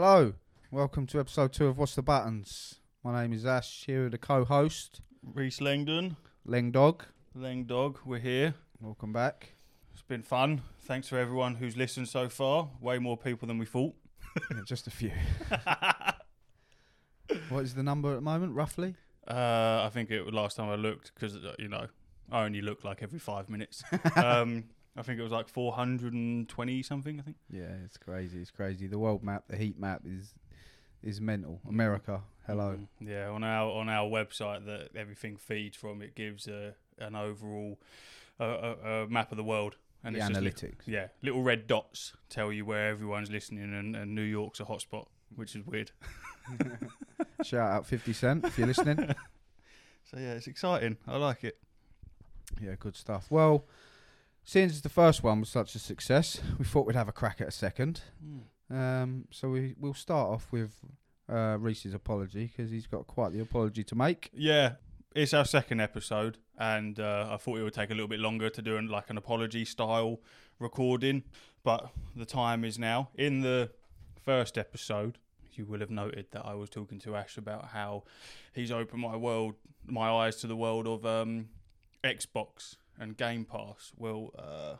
Hello, welcome to episode two of What's the Buttons. My name is Ash, here with the co-host, Rhys Langdon, Leng Dog. Lang Dog, we're here. Welcome back. It's been fun. Thanks for everyone who's listened so far. Way more people than we thought. Yeah, just a few. what is the number at the moment, roughly? Uh, I think it was last time I looked because you know I only look like every five minutes. um, I think it was like 420 something. I think. Yeah, it's crazy. It's crazy. The world map, the heat map is is mental. America, hello. Mm, yeah, on our on our website that everything feeds from it gives a, an overall uh, a, a map of the world. And the analytics. yeah, little red dots tell you where everyone's listening, and, and New York's a hotspot, which is weird. Shout out 50 Cent if you're listening. So yeah, it's exciting. I like it. yeah, good stuff. Well, since the first one was such a success, we thought we'd have a crack at a second. Um, so we we'll start off with uh, Rhys's apology because he's got quite the apology to make. Yeah, it's our second episode, and uh, I thought it would take a little bit longer to do an, like an apology style recording, but the time is now. In the first episode, you will have noted that I was talking to Ash about how he's opened my world, my eyes to the world of um, Xbox and Game Pass. Well, uh,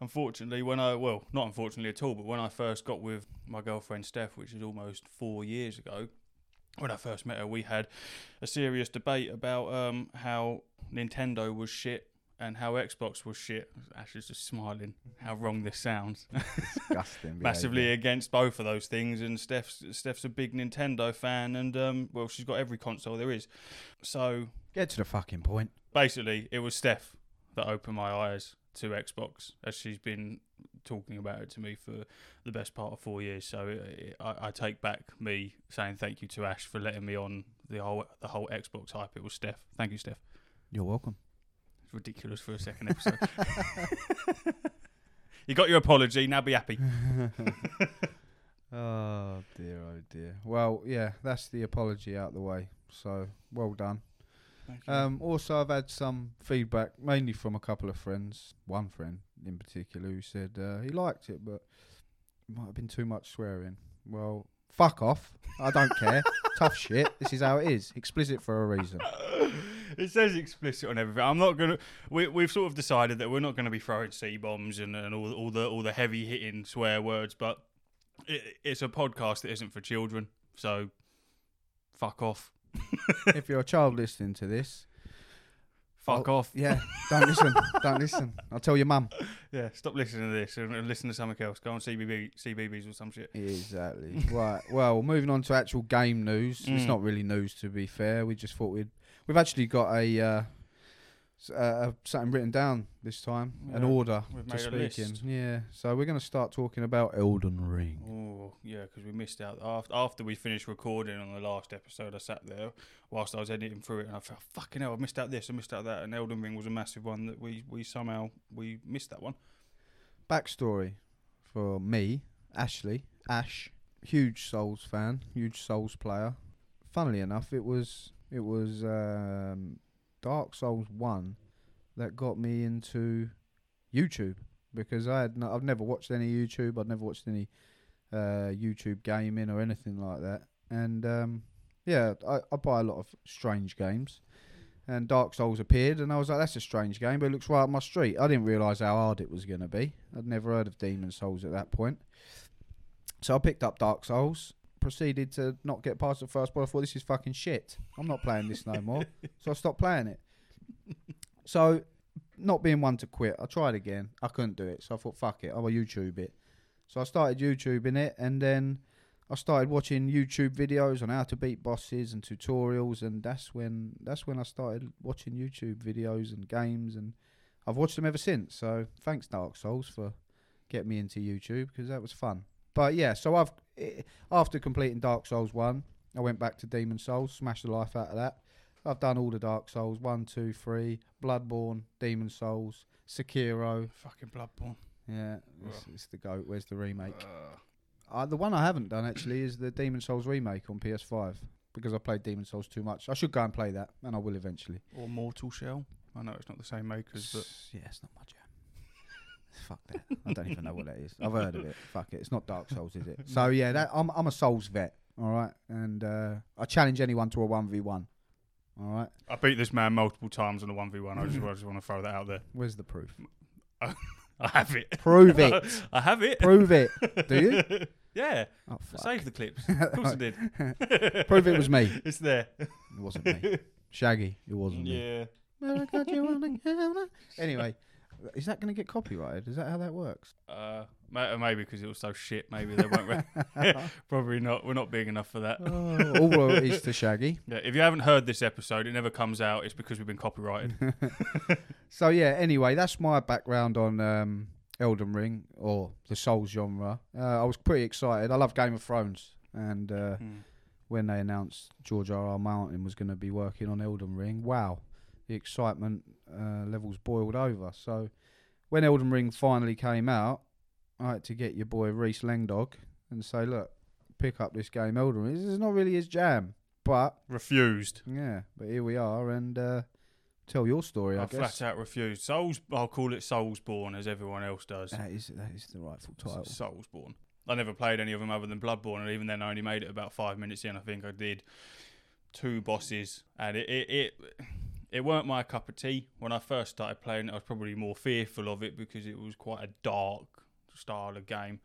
unfortunately, when I well, not unfortunately at all, but when I first got with my girlfriend Steph, which is almost four years ago, when I first met her, we had a serious debate about um, how Nintendo was shit and how Xbox was shit. Ash is just smiling. How wrong this sounds. Disgusting. Massively against both of those things, and Steph's Steph's a big Nintendo fan, and um, well, she's got every console there is. So Get to the fucking point. basically, it was Steph that opened my eyes to Xbox, as she's been talking about it to me for the best part of four years. So I, I take back me saying thank you to Ash for letting me on the whole the whole Xbox hype. It was Steph. Thank you, Steph. You're welcome. It's ridiculous for a second episode. you got your apology. Now be happy. Oh dear, oh dear. Well, yeah, that's the apology out the way. So well done. Um, also, I've had some feedback, mainly from a couple of friends. One friend in particular who said uh, he liked it, but it might have been too much swearing. Well, fuck off. I don't care. Tough shit. This is how it is. Explicit for a reason. it says explicit on everything. I'm not gonna. We, we've sort of decided that we're not going to be throwing c bombs and, and all, all the all the heavy hitting swear words, but it, it's a podcast that isn't for children. So fuck off. if you're a child listening to this, Fuck off. yeah, don't listen. don't listen. I'll tell your mum. Yeah, stop listening to this and, listen to something else. Go on CBB, CBBS or some shit. Exactly. right. Well, moving on to actual game news. It's Mm. not really news, to be fair. We just thought we'd. We've actually got a uh, uh, something written down this time, an order we've to speak in. Yeah. So we're going to start talking about Elden Ring. Oh yeah, because we missed out after after we finished recording on the last episode. I sat there whilst I was editing through it, and I felt fucking hell. I missed out this. I missed out that. And Elden Ring was a massive one that we we somehow we missed that one. Backstory for me, Ashley, Ash, huge Souls fan, huge Souls player. Funnily enough, it was it was um, Dark Souls one that got me into YouTube because I had no, I've never watched any YouTube. I'd never watched any uh, YouTube gaming or anything like that. And um, yeah, I, I buy a lot of strange games. And Dark Souls appeared, and I was like, "That's a strange game, but it looks right up my street." I didn't realise how hard it was going to be. I'd never heard of Demon Souls at that point, so I picked up Dark Souls. Proceeded to not get past the first boss. I thought this is fucking shit. I'm not playing this no more. so I stopped playing it. So, not being one to quit, I tried again. I couldn't do it, so I thought, "Fuck it, I'll YouTube it." So I started YouTubing it, and then I started watching YouTube videos on how to beat bosses and tutorials, and that's when that's when I started watching YouTube videos and games, and I've watched them ever since. So thanks Dark Souls for getting me into YouTube because that was fun. But yeah, so I've after completing Dark Souls one, I went back to Demon Souls, smashed the life out of that. I've done all the Dark Souls one, two, three, Bloodborne, Demon Souls, Sekiro. Fucking Bloodborne. Yeah, it's, it's the goat. Where's the remake? Uh, the one I haven't done actually is the Demon Souls remake on PS5 because I played Demon Souls too much. I should go and play that, and I will eventually. or Mortal Shell. I know it's not the same makers, but yeah, it's not much. Fuck that. I don't even know what that is. I've heard of it. Fuck it. It's not Dark Souls, is it? So yeah, that, I'm I'm a Souls vet. All right, and uh, I challenge anyone to a one v one. All right. I beat this man multiple times on a one v one. I just, I just want to throw that out there. Where's the proof? I have it. Prove it. I have it. Prove it. Do you? yeah. Oh. Save the clips. Of course I did. Prove it was me. It's there. It wasn't me. Shaggy. It wasn't me. Yeah. Well, I got you on the counter. Anyway, is that going to get copyrighted? Is that how that works? Uh, maybe because it was so shit. Maybe they won't. Re- Probably not. We're not big enough for that. Oh, all royalties to Shaggy. Yeah, if you haven't heard this episode, it never comes out. It's because we've been copyrighted. So yeah. Anyway, that's my background on um, Elden Ring or the Souls genre. Uh, I was pretty excited. I love Game of Thrones, and uh, Hmm. when they announced George R. R. Martin was going to be working on Elden Ring, wow, the excitement uh, levels boiled over. So when Elden Ring finally came out, I had to get your boy Rhys Langdog and say, look, pick up this game Elden Ring. This is not really his jam, but Refused. yeah, but here we are, and uh, tell your story. I, I guess flat out refused. Souls. I'll call it Soulsborne, as everyone else does. that is that is the rightful title. Soulsborne. I never played any of them other than Bloodborne, and even then, I only made it about five minutes in. I think I did two bosses, and it it it, it weren't my cup of tea when I first started playing. I was probably more fearful of it because it was quite a dark style of game.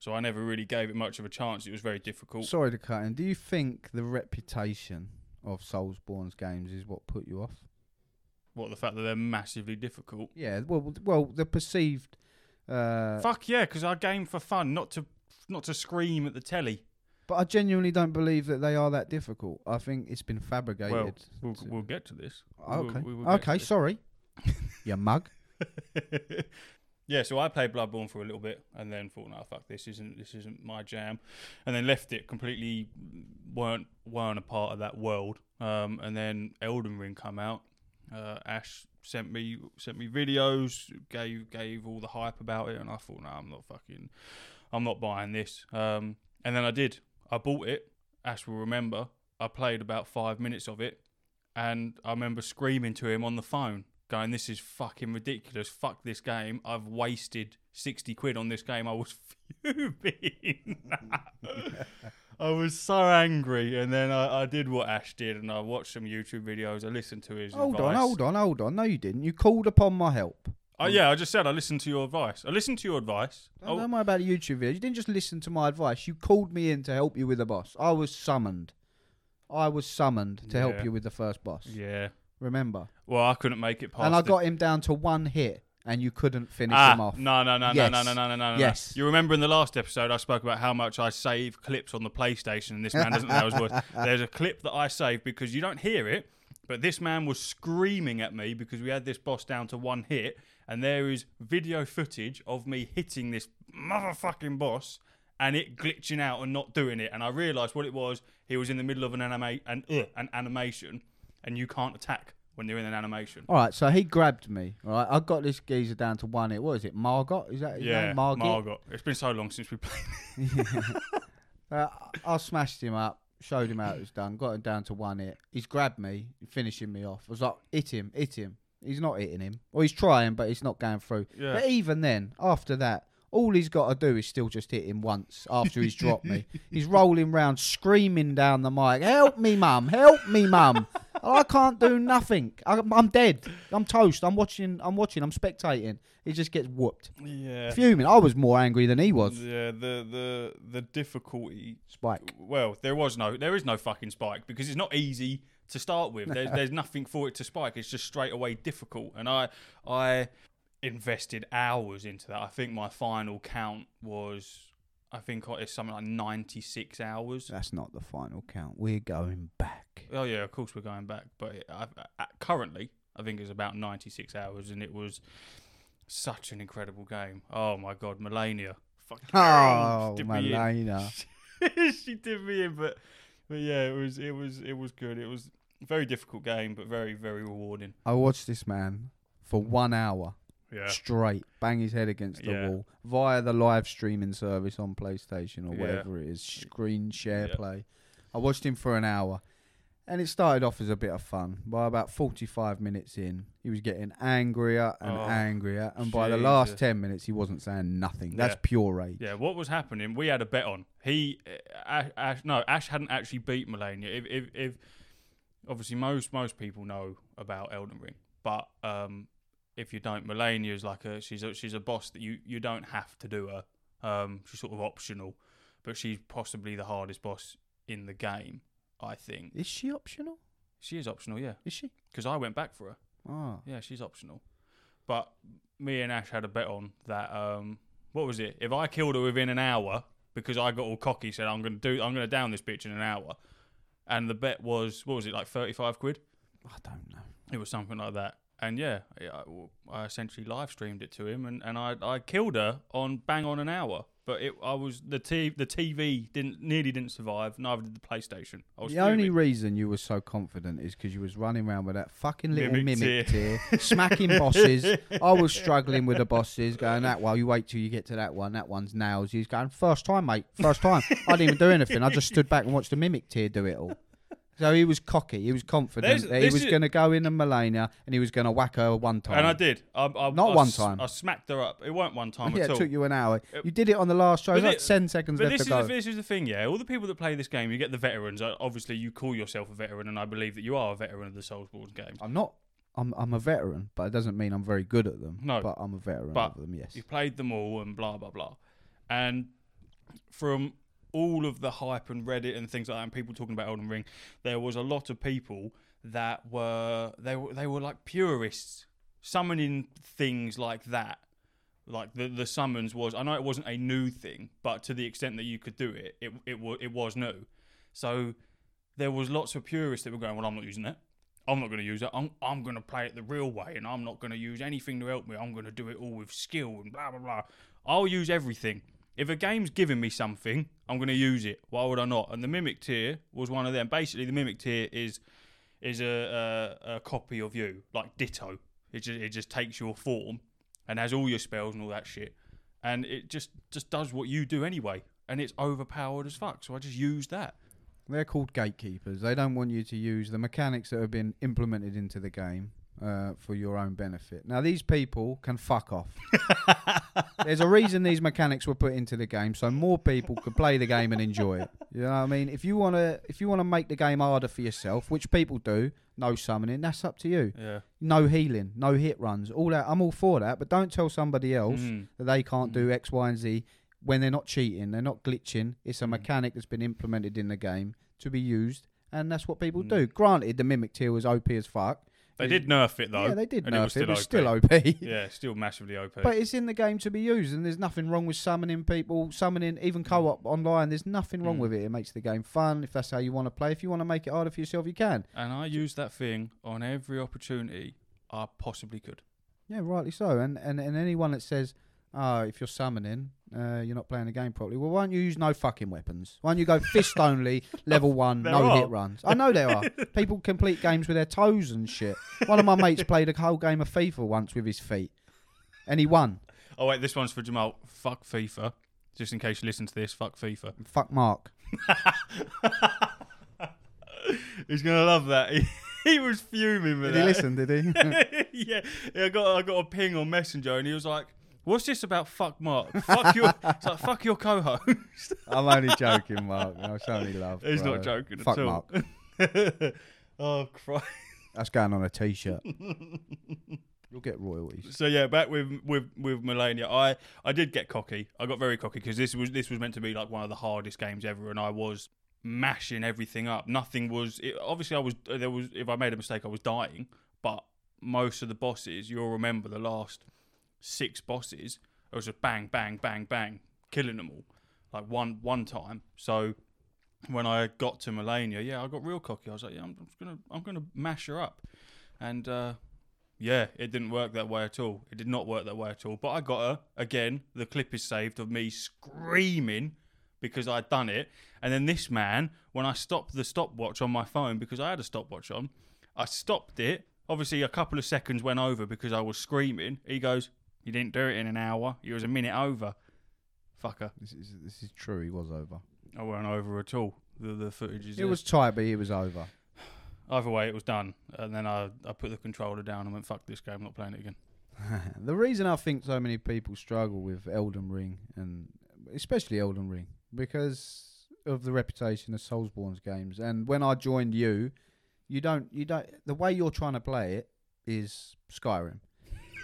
So I never really gave it much of a chance. It was very difficult. Sorry to cut in. Do you think the reputation of Soulsborne's games is what put you off? What the fact that they're massively difficult. Yeah, well, well, the perceived. Uh, Fuck yeah, because I game for fun, not to not to scream at the telly. But I genuinely don't believe that they are that difficult. I think it's been fabricated. Well, we'll, to- we'll get to this. Okay, we will get okay, this. sorry, you mug. yeah, so I played Bloodborne for a little bit, and then thought, "No, fuck this! Isn't this isn't my jam?" And then left it completely. weren't weren't a part of that world. Um, and then Elden Ring come out. Uh, Ash sent me sent me videos, gave gave all the hype about it, and I thought, "No, I'm not fucking, I'm not buying this." Um, and then I did. I bought it. Ash will remember. I played about five minutes of it, and I remember screaming to him on the phone, going, "This is fucking ridiculous! Fuck this game! I've wasted sixty quid on this game." I was fuming. I was so angry, and then I, I did what Ash did, and I watched some YouTube videos. I listened to his Hold advice. on, hold on, hold on. No, you didn't. You called upon my help. Oh yeah, I just said I listened to your advice. I listened to your advice. Don't, Oh, don't worry about the YouTube video. You didn't just listen to my advice. You called me in to help you with the boss. I was summoned. I was summoned to help you with the first boss. yeah. Remember? Well, I couldn't make it past. and I the- got him down to one hit, and you couldn't finish ah, him off. No, no, no, Yes. no, no, no, no, no, no. Yes. You remember in the last episode I spoke about how much I save clips on the PlayStation, and this man doesn't know his voice. There's a clip that I saved because you don't hear it, but this man was screaming at me because we had this boss down to one hit, and there is video footage of me hitting this motherfucking boss and it glitching out and not doing it. And I realised what it was. He was in the middle of an anima- an, uh, an animation, and you can't attack when you're in an animation. All right, so he grabbed me. All right, I got this geezer down to one hit. What is it? Margot? Is that his Yeah, name? Margot. Margot. It's been so long since we played. Uh, I smashed him up, showed him how it was done, got him down to one hit. He's grabbed me, finishing me off. I was like, hit him, hit him. He's not hitting him. Or he's trying, but he's not going through. Yeah. But even then, after that, all he's got to do is still just hit him once after he's dropped me. He's rolling round, screaming down the mic, "Help me, mum! Help me, mum!" I can't do nothing. I, I'm dead. I'm toast. I'm watching. I'm watching. I'm spectating. He just gets whooped. Yeah. Fuming. I was more angry than he was. Yeah, the the the difficulty. Spike. Well, there was no, there is no fucking spike because it's not easy to start with. There's there's nothing for it to spike. It's just straight away difficult. And I I invested hours into that. I think my final count was, I think it's something like 96 hours. That's not the final count. We're going back. Oh yeah, of course we're going back, but it, I, I, currently I think it's about 96 hours, and it was such an incredible game. Oh my god, Malenia. Fucking Oh, did me in. Malenia. she did me in, but but yeah, it was it was it was good. It was a very difficult game, but very very rewarding. I watched this man for one hour Yeah, straight, bang his head against the Yeah. wall via the live streaming service on PlayStation or Yeah. whatever it is, screen share Yeah. play. I watched him for an hour, And it started off as a bit of fun. By about 45 minutes in, he was getting angrier and Oh, angrier. And by the last Jesus. 10 minutes, he wasn't saying nothing. That's Yeah. pure rage. Yeah, what was happening? We had a bet on. He, uh, Ash, Ash no, Ash hadn't actually beat Malenia. If, if, if obviously most most people know about Elden Ring, but um, if you don't, Malenia is like a she's a she's a boss that you you don't have to do her. Um, she's sort of optional, but she's possibly the hardest boss in the game. I think Is she optional? she is optional. Yeah, Is she? because I went back for her. Ah. Yeah, she's optional. But me and Ash had a bet on that. Um, what was it? If I killed her within an hour, because I got all cocky, said I'm going to do, I'm to down this bitch in an hour, and the bet was what was it like thirty five quid? I don't know. It was something like that. And yeah, I, I essentially live streamed it to him, and, and I I killed her on bang on an hour. But it I was the t the TV didn't nearly didn't survive. Neither did the PlayStation. I was The only reason you were so confident is because you was running around with that fucking little Mimic mimic, tier. tier, smacking bosses. I was struggling with the bosses, going that well. You wait till you get to that one. That one's nails. He's going first time, mate. First time. I didn't even do anything. I just stood back and watched the mimic tear do it all. So he was cocky. He was confident There's- that he this was is- going to go in and Malenia and he was going to whack her one time. and I did. I, I, Not I one s- time. I smacked her up. It weren't one time yeah, at it all. took you an hour. You did it on the last show. It was But like thi- ten seconds But left this to is, go. the, this is the thing, yeah. All the people that play this game, you get the veterans. Uh, Obviously, you call yourself a veteran, and I believe that you are a veteran of the Soulsborne games. I'm not. I'm I'm a veteran, but it doesn't mean I'm very good at them. No. but I'm a veteran But of them. Yes. You've played them all, and blah blah blah. And from all of the hype and Reddit and things like that, and people talking about Elden Ring, there was a lot of people that were they were they were like purists, summoning things like that. Like the the summons was, I know it wasn't a new thing, but to the extent that you could do it, it it was it was new. So there was lots of purists that were going, well, I'm not using that. I'm not going to use it. I'm, I'm going to play it the real way, and I'm not going to use anything to help me. I'm going to do it all with skill and blah blah blah. I'll use everything. If a game's giving me something, I'm going to use it. Why would I not? And the mimic tear was one of them. Basically, the mimic tear is is a, a, a copy of you, like Ditto. It just it just takes your form and has all your spells and all that shit, and it just just does what you do anyway. And it's overpowered as fuck. So I just use that. They're called gatekeepers. They don't want you to use the mechanics that have been implemented into the game uh, for your own benefit. Now, these people can fuck off. There's a reason these mechanics were put into the game, so more people could play the game and enjoy it. You know what I mean? If you want to, if you want to make the game harder for yourself, which people do, no summoning, that's up to you. Yeah. No healing, no hit runs, all that. I'm all for that, but don't tell somebody else Mm. that they can't do X, Y, and Z when they're not cheating, they're not glitching. It's a Mm. mechanic that's been implemented in the game to be used, and that's what people Mm. do. Granted, the mimic tear was OP as fuck. They did nerf it though. yeah, they did and nerf it it, was but still still OP. Yeah, still massively OP. But it's in the game to be used, and there's nothing wrong with summoning people, summoning even co-op online. There's nothing wrong Mm. with it. It makes the game fun. If that's how you want to play, if you want to make it harder for yourself, you can. and I use that thing on every opportunity I possibly could. Yeah, rightly so. And and, and anyone that says, "Oh, if you're summoning, uh, you're not playing the game properly," well, why don't you use no fucking weapons? Why don't you go fist only, level one, There no are. hit runs? I know there are. People complete games with their toes and shit. One of my mates played a whole game of FIFA once with his feet, and he won. Oh wait, this one's for Jamal. Fuck FIFA. Just in case you listen to this, fuck FIFA. Fuck Mark. He's gonna love that. He, he was fuming with Did he that. listen? Did he? yeah, yeah, I got I got a ping on Messenger, and he was like, "What's this about? Fuck Mark. Fuck your. It's like fuck your co-host." I'm only joking, Mark. I was only love. He's bro. not joking Fuck at all. Mark. oh Christ. That's going on a t-shirt. You'll get royalties. So yeah, back with with with Malenia, I I did get cocky. I got very cocky because this was this was meant to be like one of the hardest games ever, and I was mashing everything up. Nothing was it, obviously I was there was if I made a mistake I was dying, but most of the bosses you'll remember the last six bosses it was just bang bang bang bang killing them all like one one time. So when I got to Malenia, yeah, I got real cocky. I was like, yeah, I'm, just gonna I'm gonna mash her up, and. uh yeah, it didn't work that way at all. It did not work that way at all. But I got her again. The clip is saved of me screaming because I'd done it. And then this man, when I stopped the stopwatch on my phone because I had a stopwatch on, I stopped it. Obviously, a couple of seconds went over because I was screaming. He goes, "You didn't do it in an hour. You was a minute over." Fucker, This is this is true. He was over. I weren't over at all. The the footage is. It there. was tight, but he was over. Either way, it was done. And then I, I put the controller down and went, fuck this game, I'm not playing it again. the reason I think so many people struggle with Elden Ring and especially Elden Ring because of the reputation of Soulsborne's games. And when I joined you, you don't you don't the way you're trying to play it is Skyrim.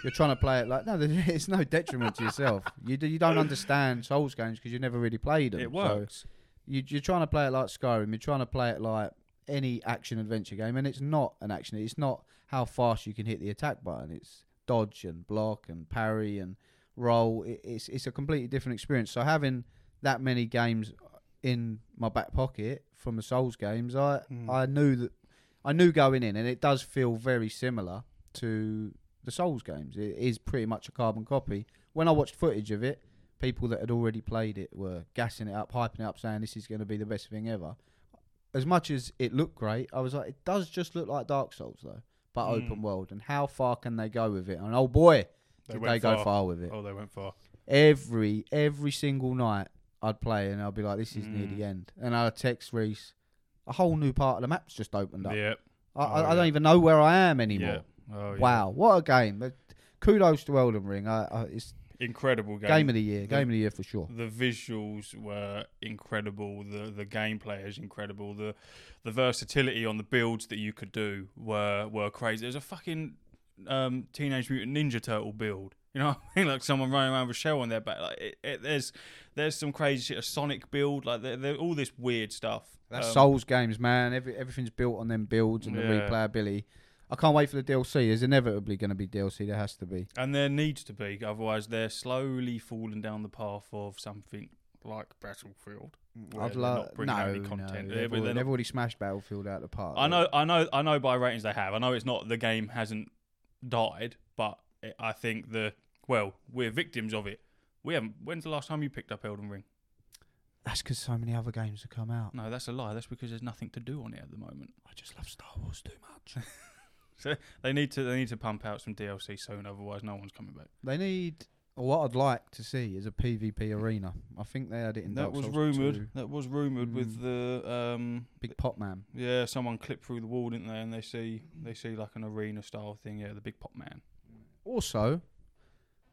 You're trying to play it like no, it's no detriment to yourself. You do, you don't understand Souls games because you never really played them. It So works. you, you're trying to play it like Skyrim. You're trying to play it like any action adventure game, and it's not an action. It's not how fast you can hit the attack button. It's dodge and block and parry and roll. It, it's it's a completely different experience. So having that many games in my back pocket from the Souls games, I Mm. I knew that I knew going in, and it does feel very similar to the Souls games. It is pretty much a carbon copy. When I watched footage of it, people that had already played it were gassing it up, hyping it up, saying this is going to be the best thing ever. As much as it looked great, I was like, it does just look like Dark Souls though, but Mm. open world. And how far can they go with it? And oh boy, They did they go far. far with it. Oh, they went far. Every every single night I'd play and I'd be like, this is near Mm. the end. And I'd text Rhys, a whole new part of the map's just opened up. Yeah. I, I, Oh, I yeah. don't even know where I am anymore. Oh, yeah. Wow, what a game! Kudos to Elden Ring. I, I, it's Incredible game. game. of the year. The- Game of the year for sure. the visuals were incredible. The the gameplay is incredible. The the versatility on the builds that you could do were were crazy. There's a fucking um, Teenage Mutant Ninja Turtle build. You know what I mean? Like someone running around with a shell on their back. Like it, it, there's there's some crazy shit. A Sonic build. Like there, there, all this weird stuff. That's Um, Souls games, man. Every, everything's built on them builds and the replayability. I can't wait for the DLC. There's inevitably going to be DLC. There has to be. And there needs to be, otherwise they're slowly falling down the path of something like Battlefield. I'd love no, no. content. They've, They're- already, they're they've already smashed Battlefield out of the park. I know, I know, I know. By ratings they have. I know it's not the game hasn't died, but it, I think the well, we're victims of it. We haven't. When's the last time you picked up Elden Ring? That's because so many other games have come out. No, that's a lie. That's because there's nothing to do on it at the moment. I just love Star Wars too much. They need to. They need to pump out some DLC soon. Otherwise, no one's coming back. they need. Or what I'd like to see is a PvP arena. I think they had it in that Dark was Souls rumored. 2. That was rumored with Mm. the um. Big Pop Man. Yeah, someone clipped through the wall, didn't they? And they see they see like an arena style thing. Yeah, the big pop man. Also,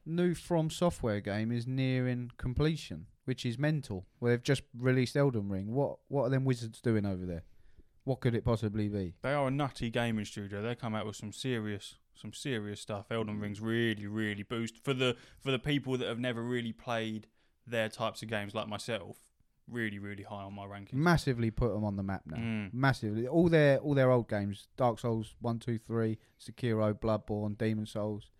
new FromSoftware game is nearing completion, which is mental. Where they've just released Elden Ring. What what are them wizards doing over there? What could it possibly be? They are a nutty gaming studio. They come out with some serious, some serious stuff. Elden Ring's really, really boost for the for the people that have never really played their types of games like myself. Really, really high on my ranking. Massively put them on the map now. Mm. Massively, all their all their old games: Dark Souls one, two, three, Sekiro, Bloodborne, Demon Souls.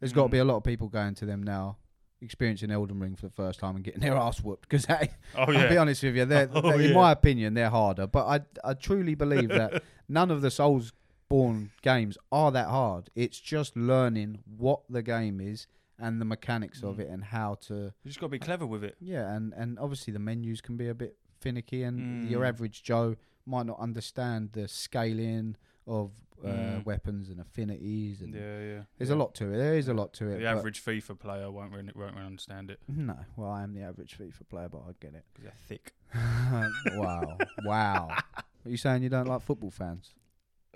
There's got to Mm. be a lot of people going to them now, experiencing Elden Ring for the first time and getting their ass whooped. Because Oh I'll be honest with you, they're, Oh, they're- in yeah. my opinion, they're harder. But I I truly believe that none of the Souls born games are that hard. It's just learning what the game is and the mechanics of Mm. it and how to you just got to be clever with it. yeah, and and obviously the menus can be a bit finicky, and your Mm. average Joe might not understand the scaling of uh, Mm. weapons and affinities. And Yeah, yeah. there's yeah. a lot to it. There is a lot to it. The average FIFA player won't really, won't really understand it no, well, I am the average FIFA player, but I get it. because they're thick. wow, wow. Are you saying you don't like football fans?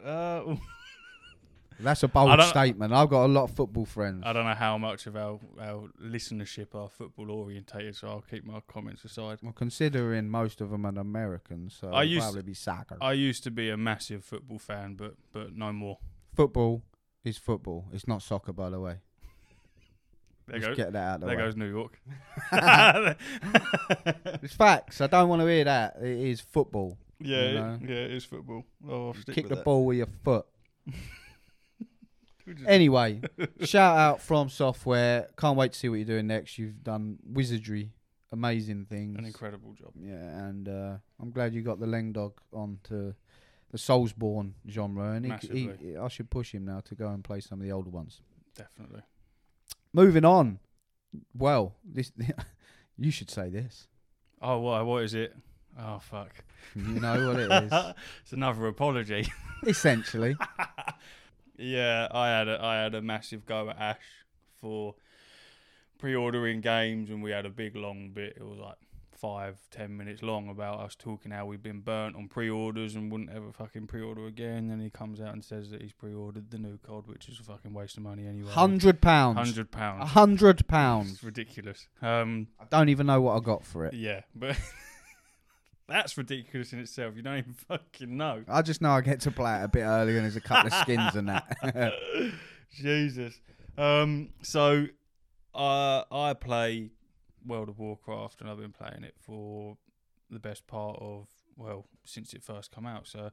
Uh, That's a bold statement. I've got a lot of football friends. I don't know how much of our, our listenership are football orientated, so I'll keep my comments aside. Well, considering most of them are Americans, so I used- probably be soccer. I used to be a massive football fan, but but no more. football is football. It's not soccer, by the way. There Just goes get that out of the there way. goes New York. It's facts. I don't want to hear that. It is football. yeah, You know? it, yeah, it is football. Oh, Kick the that. ball with your foot. Anyway, shout out FromSoftware. Can't wait to see what you're doing next. You've done wizardry, amazing things. An incredible job. Yeah, and uh, I'm glad you got the Leng Dog onto the Soulsborne genre, and he, he. I should push him now to go and play some of the older ones. Definitely. Moving on. Well, this you should say this. Oh, what? What is it? Oh, fuck. You know what it is. it's another apology. Essentially, yeah, I had a I had a massive go at Ash for pre-ordering games, and we had a big long bit. It was like five, ten minutes long about us talking how we've been burnt on pre-orders and wouldn't ever fucking pre-order again. Then he comes out and says that he's pre-ordered the new COD, which is a fucking waste of money anyway. Hundred pounds. Hundred A pounds. hundred pounds. It's ridiculous. Um, I don't even know what I got for it. yeah, but that's ridiculous in itself. You don't even fucking know. I just know I get to play it a bit earlier and there's a couple of skins and that. Jesus. Um, so uh, I play World of Warcraft and I've been playing it for the best part of, well, since it first come out. So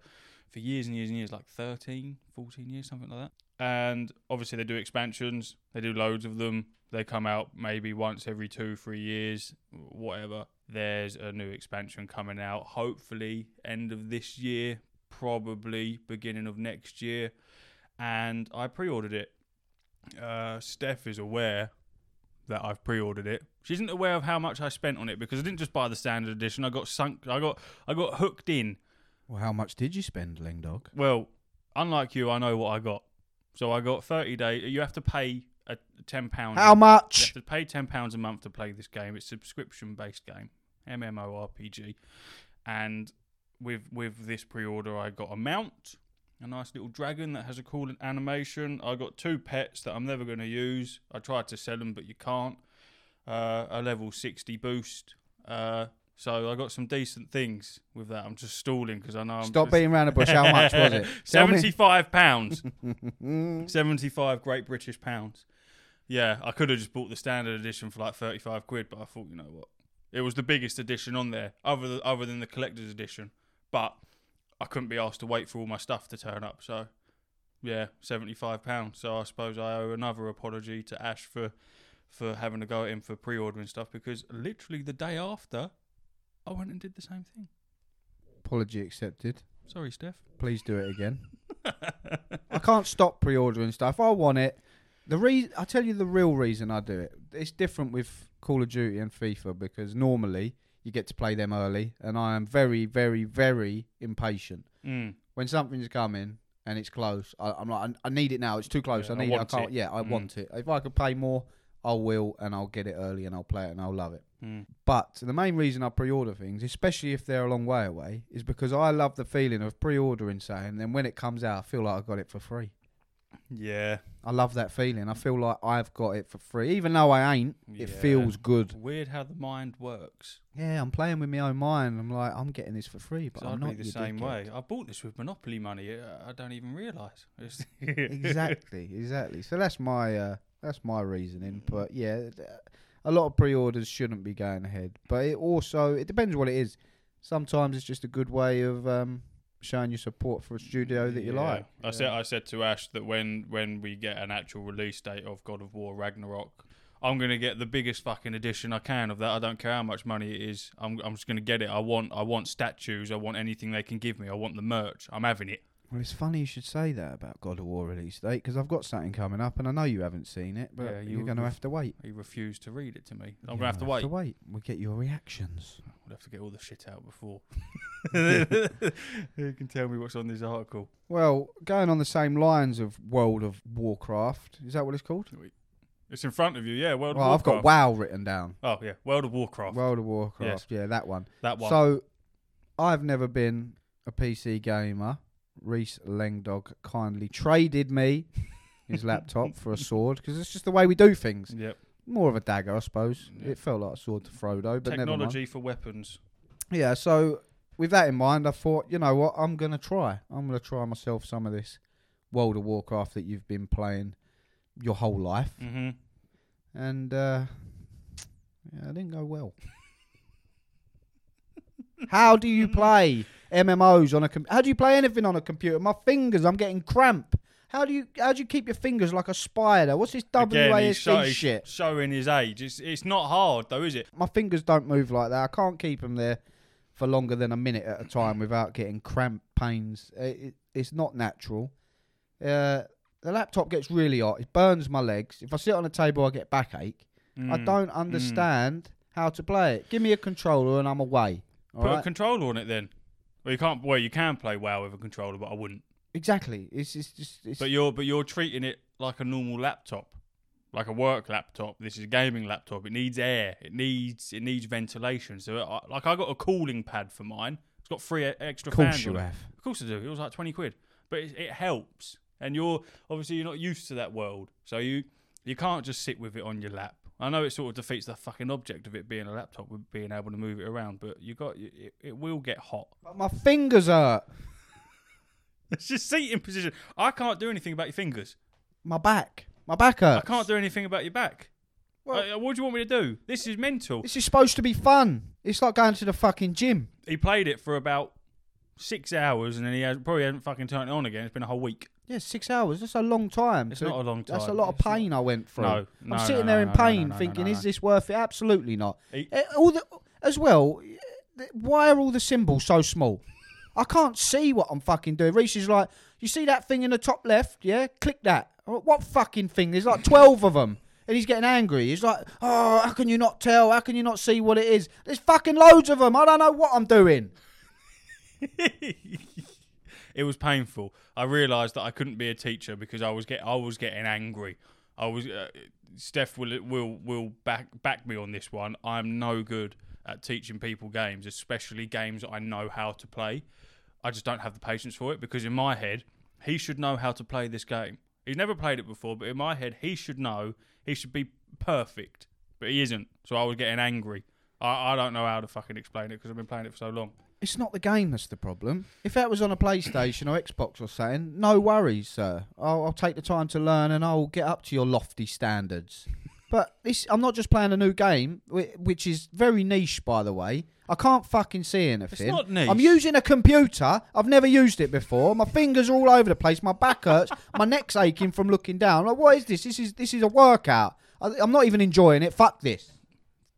for years and years and years, like 13, 14 years, something like that. And obviously they do expansions. They do loads of them. They come out maybe once every two, three years, whatever. There's a new expansion coming out. Hopefully end of this year, probably beginning of next year. And I pre-ordered it uh, Steph is aware that I've pre-ordered it. She isn't aware of how much I spent on it because I didn't just buy the standard edition. I got sunk. I got I got hooked in. Well, how much did you spend, Ling Dog? Well, unlike you, I know what I got. So I got thirty days. You have to pay a ten pound. How much? You much? have to pay ten pounds a month to play this game. It's a subscription-based game, MMORPG, and with with this pre-order, I got a mount, a nice little dragon that has a cool animation. I got two pets that I'm never going to use. I tried to sell them, but you can't. Uh, a level sixty boost. Uh, so I got some decent things with that. I'm just stalling because I know I'm Stop beating around the bush. How much was it? Tell me. Seventy-five pounds. 75 Great British pounds. Yeah, I could have just bought the standard edition for like 35 quid, but I thought, you know what? It was the biggest edition on there, other than, other than the collector's edition. But I couldn't be asked to wait for all my stuff to turn up. So, yeah, £75. So I suppose I owe another apology to Ash for, for having to go at him for pre ordering stuff because literally the day after, I went and did the same thing. Apology accepted. Sorry, Steph. Please do it again. I can't stop pre-ordering stuff. I want it. The reason I tell you the real reason I do it. It's different with Call of Duty and FIFA because normally you get to play them early, and I am very, very, very impatient Mm. when something's coming and it's close. I, I'm like, I, I need it now. It's too close. Yeah, I I need it. I can't. it. Yeah, I Mm. want it. If I could pay more, I will, and I'll get it early, and I'll play it, and I'll love it. Mm. But the main reason I pre-order things, especially if they're a long way away, is because I love the feeling of pre-ordering something, and then when it comes out, I feel like I got it for free. Yeah. I love that feeling. I feel like I've got it for free, even though I ain't. It feels good. Weird how the mind works. Yeah, I'm playing with my own mind. I'm like, I'm getting this for free, but I'm not the same way. I bought this with Monopoly money. uh, I don't even realise. Exactly, exactly. So that's my uh, that's my reasoning. But yeah, th- a lot of pre-orders shouldn't be going ahead. But it also it depends what it is. Sometimes it's just a good way of um, showing your support for a studio that you Yeah. like. I said I said to Ash that when when we get an actual release date of God of War Ragnarok, I'm gonna get the biggest fucking edition I can of that. I don't care how much money it is. I'm I'm just gonna get it. I want I want statues. I want anything they can give me. I want the merch. I'm having it. Well, it's funny you should say that about God of War release date because I've got something coming up and I know you haven't seen it, but Yeah, you- you're going to you've- to wait. He refused to read it to me. I'm You're gonna have to wait. To wait. We'll get your reactions. We'll have to get all the shit out before. you can tell me what's on this article. Well, going on the same lines of World of Warcraft, is that what it's called? It's in front of you, yeah. World well, I've got WoW written down. Oh yeah, World of Warcraft. World of Warcraft, yeah, that one. that one. So, I've never been a PC gamer. Rhys Lengdog kindly traded me his laptop for a sword because it's just the way we do things. yep. More of a dagger, I suppose. Yeah. It felt like a sword to Frodo, but never mind. Technology for weapons. Yeah, so with that in mind, I thought, you know what, I'm going to try. I'm going to try myself some of this World of Warcraft that you've been playing your whole life. Mm-hmm. And uh, yeah, it didn't go well. How do you play MMOs on a com- How do you play anything on a computer? My fingers, I'm getting cramp. How do you how do you keep your fingers like a spider? What's this Again, WASD he's, show, he's shit? showing his age. It's it's not hard though, is it? My fingers don't move like that. I can't keep them there for longer than a minute at a time without getting cramp pains. It, it, it's not natural. Uh, the laptop gets really hot. It burns my legs. If I sit on a table, I get backache. I Mm. don't understand how to play it. Give me a controller and I'm away. All Put a right? controller on it then. Well, you can't. Well, you can play WoW with a controller, but I wouldn't. exactly. It's, it's just. It's, But you're but you're treating it like a normal laptop. like a work laptop. This is a gaming laptop. It needs air. It needs it needs ventilation. So, I, like, I got a cooling pad for mine. It's got three e- extra Of course fans. you on it. have. Of course I do. It was like twenty quid, but it, it helps. And you're obviously you're not used to that world, so you you can't just sit with it on your lap. I know it sort of defeats the fucking object of it being a laptop with being able to move it around, but you got it, it will get hot. But my fingers hurt. It's just seating position. I can't do anything about your fingers. My back. My back I can't do anything about your back. Well- Uh, what do you want me to do? This is mental. This is supposed to be fun. It's like going to the fucking gym. He played it for about six hours, and then he has, probably hasn't fucking turned it on again. It's been a whole week. Yeah, six hours. That's a long time. It's to- not a long time. That's a lot of It's pain I went through. No, no, I'm sitting no, there no, in no, pain, no, no, thinking, no, "Is no. this worth it?" Absolutely not. He- Eh, all the as well. eh, Why are all the symbols so small? I can't see what I'm fucking doing. Rhys is like, "You see that thing in the top left? Yeah, click that." I'm like, What fucking thing? There's like twelve of them. And he's getting angry. He's like, "Oh, how can you not tell? How can you not see what it is? There's fucking loads of them. I don't know what I'm doing." it was painful. I realised that I couldn't be a teacher because I was get I was getting angry. I was uh, Steph will will will back back me on this one. I'm no good at teaching people games, especially games I know how to play. I just don't have the patience for it because in my head, he should know how to play this game. He's never played it before, but in my head, he should know. He should be perfect, but he isn't. So I was getting angry. I, I don't know how to fucking explain it because I've been playing it for so long. It's not the game that's the problem. If that was on a PlayStation or Xbox or something, no worries, sir. I'll, I'll take the time to learn and I'll get up to your lofty standards. But this, I'm not just playing a new game, which is very niche, by the way. I can't fucking see anything. It's not niche. I'm using a computer. I've never used it before. My fingers are all over the place. My back hurts. my neck's aching from looking down. Like, what is this? This is this is a workout. I, I'm not even enjoying it. Fuck this.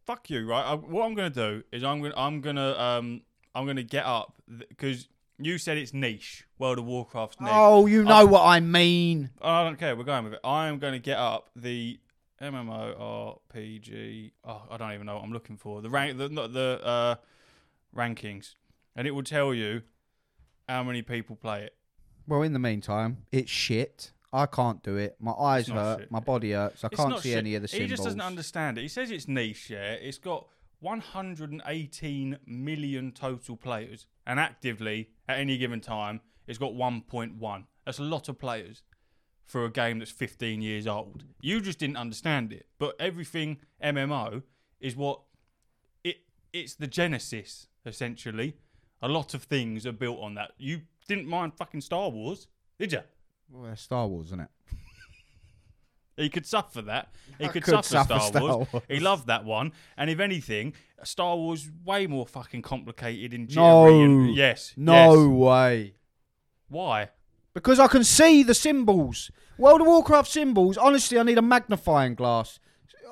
fuck you, right? I, what I'm gonna do is I'm gonna I'm gonna um I'm gonna get up because you said it's niche. World of Warcraft's niche. Oh, you know what I mean. I don't care. We're going with it. I am gonna get up the MMORPG. Oh, I don't even know what I'm looking for. The rank, the not the uh, rankings, and it will tell you how many people play it. Well, in the meantime, it's shit. I can't do it. My eyes hurt. shit. My body hurts. I It's can't see shit. any of the He just doesn't understand it. He says it's niche. Yeah, it's got 118 million total players, and actively at any given time, it's got 1.1. That's a lot of players for a game that's 15 years old. You just didn't understand it, but everything MMO is what it. It's the genesis essentially. A lot of things are built on that. You didn't mind fucking Star Wars, did you? Well, Star Wars, isn't it? He could suffer that. He could, could suffer, suffer Star, Star Wars. Wars. He loved that one. And if anything, Star Wars way more fucking complicated in No. jittery. And, yes. No yes. way. Why? Because I can see the symbols. World of Warcraft symbols. Honestly, I need a magnifying glass.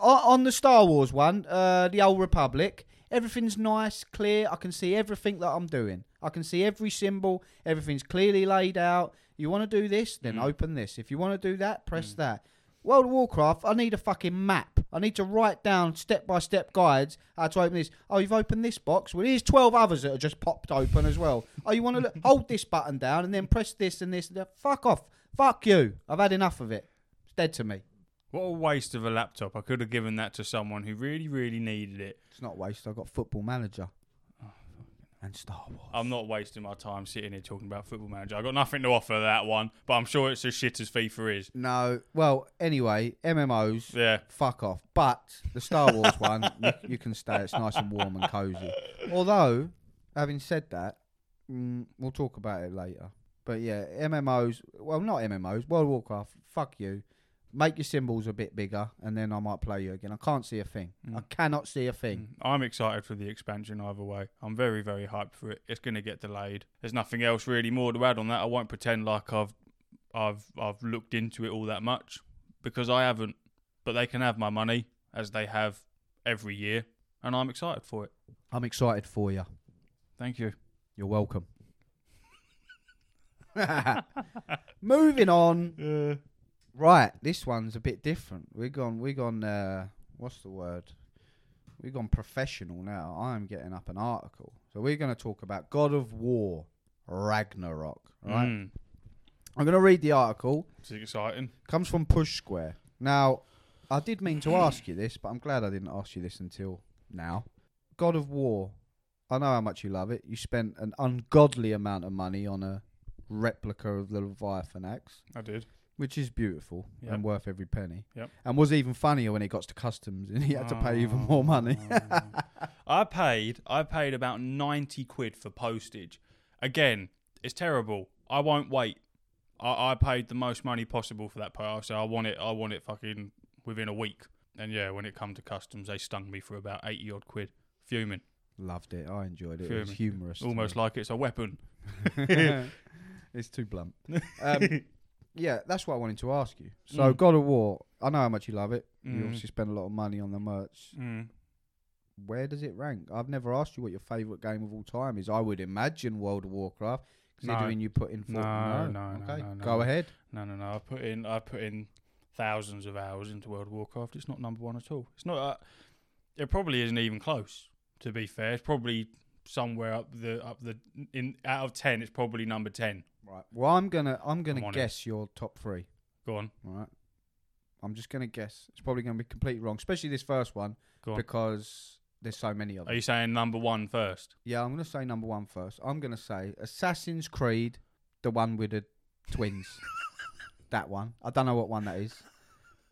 On the Star Wars one, uh, the Old Republic, everything's nice, clear. I can see everything that I'm doing. I can see every symbol. Everything's clearly laid out. You want to do this, then Mm. open this. If you want to do that, press that. World of Warcraft, I need a fucking map. I need to write down step by step guides how to open this. Oh, you've opened this box. Well, here's 12 others that are just popped open as well. Oh, you want to look, hold this button down and then press this and this. And that. Fuck off. Fuck you. I've had enough of it. It's dead to me. What a waste of a laptop. I could have given that to someone who really, really needed it. It's not waste. I've got Football Manager and Star Wars. I'm not wasting my time sitting here talking about Football Manager. I've got nothing to offer that one, but I'm sure it's as shit as FIFA is. No. Well, anyway, MMOs. Yeah. Fuck off. But the Star Wars one, you, you can stay. It's nice and warm and cozy. Although, having said that, mm, we'll talk about it later. But yeah, MMOs. Well, not MMOs. World of Warcraft. Fuck you. Make your symbols a bit bigger, and then I might play you again. I can't see a thing. Mm. I cannot see a thing. Mm. I'm excited for the expansion either way. I'm very, very hyped for it. It's going to get delayed. There's nothing else really more to add on that. I won't pretend like I've, I've, I've looked into it all that much because I haven't. But they can have my money as they have every year, and I'm excited for it. I'm excited for you. Thank you. You're welcome. Moving on. Right, this one's a bit different. We're gone. We're gone. Uh, what's the word? We're gone professional now. I'm getting up an article, so we're going to talk about God of War Ragnarok. Right. Mm. I'm going to read the article. It's exciting. Comes from Push Square. Now, I did mean to ask you this, but I'm glad I didn't ask you this until now. God of War. I know how much you love it. You spent an ungodly amount of money on a replica of the Leviathan axe, I did. Which is beautiful Yep. and worth every penny. Yep. And was even funnier when it got to customs and he had to pay even more money. Oh. I paid. I paid about ninety quid for postage. Again, it's terrible. I won't wait. I, I paid the most money possible for that part. So I want it. I want it fucking within a week. And yeah, when it come to customs, they stung me for about eighty odd quid. Fuming, Loved it. I enjoyed it. It was humorous. almost like it's a weapon. it's too blunt. Um, yeah, that's what I wanted to ask you. So, Mm. God of War, I know how much you love it. You Mm. obviously spend a lot of money on the merch. Mm. Where does it rank? I've never asked you what your favourite game of all time is. I would imagine World of Warcraft, No. considering you put in. No, Fortnite. no, no, Okay, no, no. go ahead. No, no, no. I put in. I put in thousands of hours into World of Warcraft. It's not number one at all. It's not. Uh, it probably isn't even close. To be fair, it's probably somewhere up the up the in out of ten. It's probably number ten. Right. Well, I'm gonna I'm gonna I'm guess your top three. Go on, All right. I'm just gonna guess. It's probably gonna be completely wrong, especially this first one go on. because there's so many of Are you saying number one first? Yeah, I'm gonna say number one first. I'm gonna say Assassin's Creed, the one with the twins. that one. I don't know what one that is.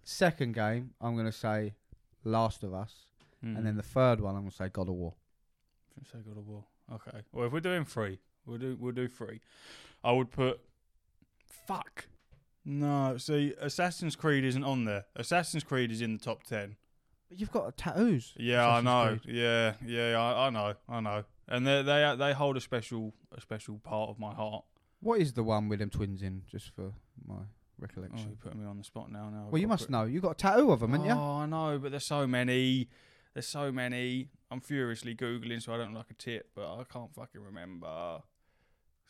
Second game, I'm gonna say Last of Us, Mm. and then the third one, I'm gonna say God of War. Say God of War. Okay. Well, if we're doing three, we'll do we'll do three. I would put. Fuck. No, see, Assassin's Creed isn't on there. Assassin's Creed is in the top ten. But you've got tattoos. Yeah, I know. Creed. Yeah, yeah, I, I know, I know. And they they they hold a special a special part of my heart. What is the one with them twins in? Just for my Oh, recollection. you're putting me on the spot now. Now. I've well, you got must put- know. You got a tattoo of them, haven't you? Oh, I know, but there's so many. There's so many. I'm furiously googling, so I don't like a tip, but I can't fucking remember.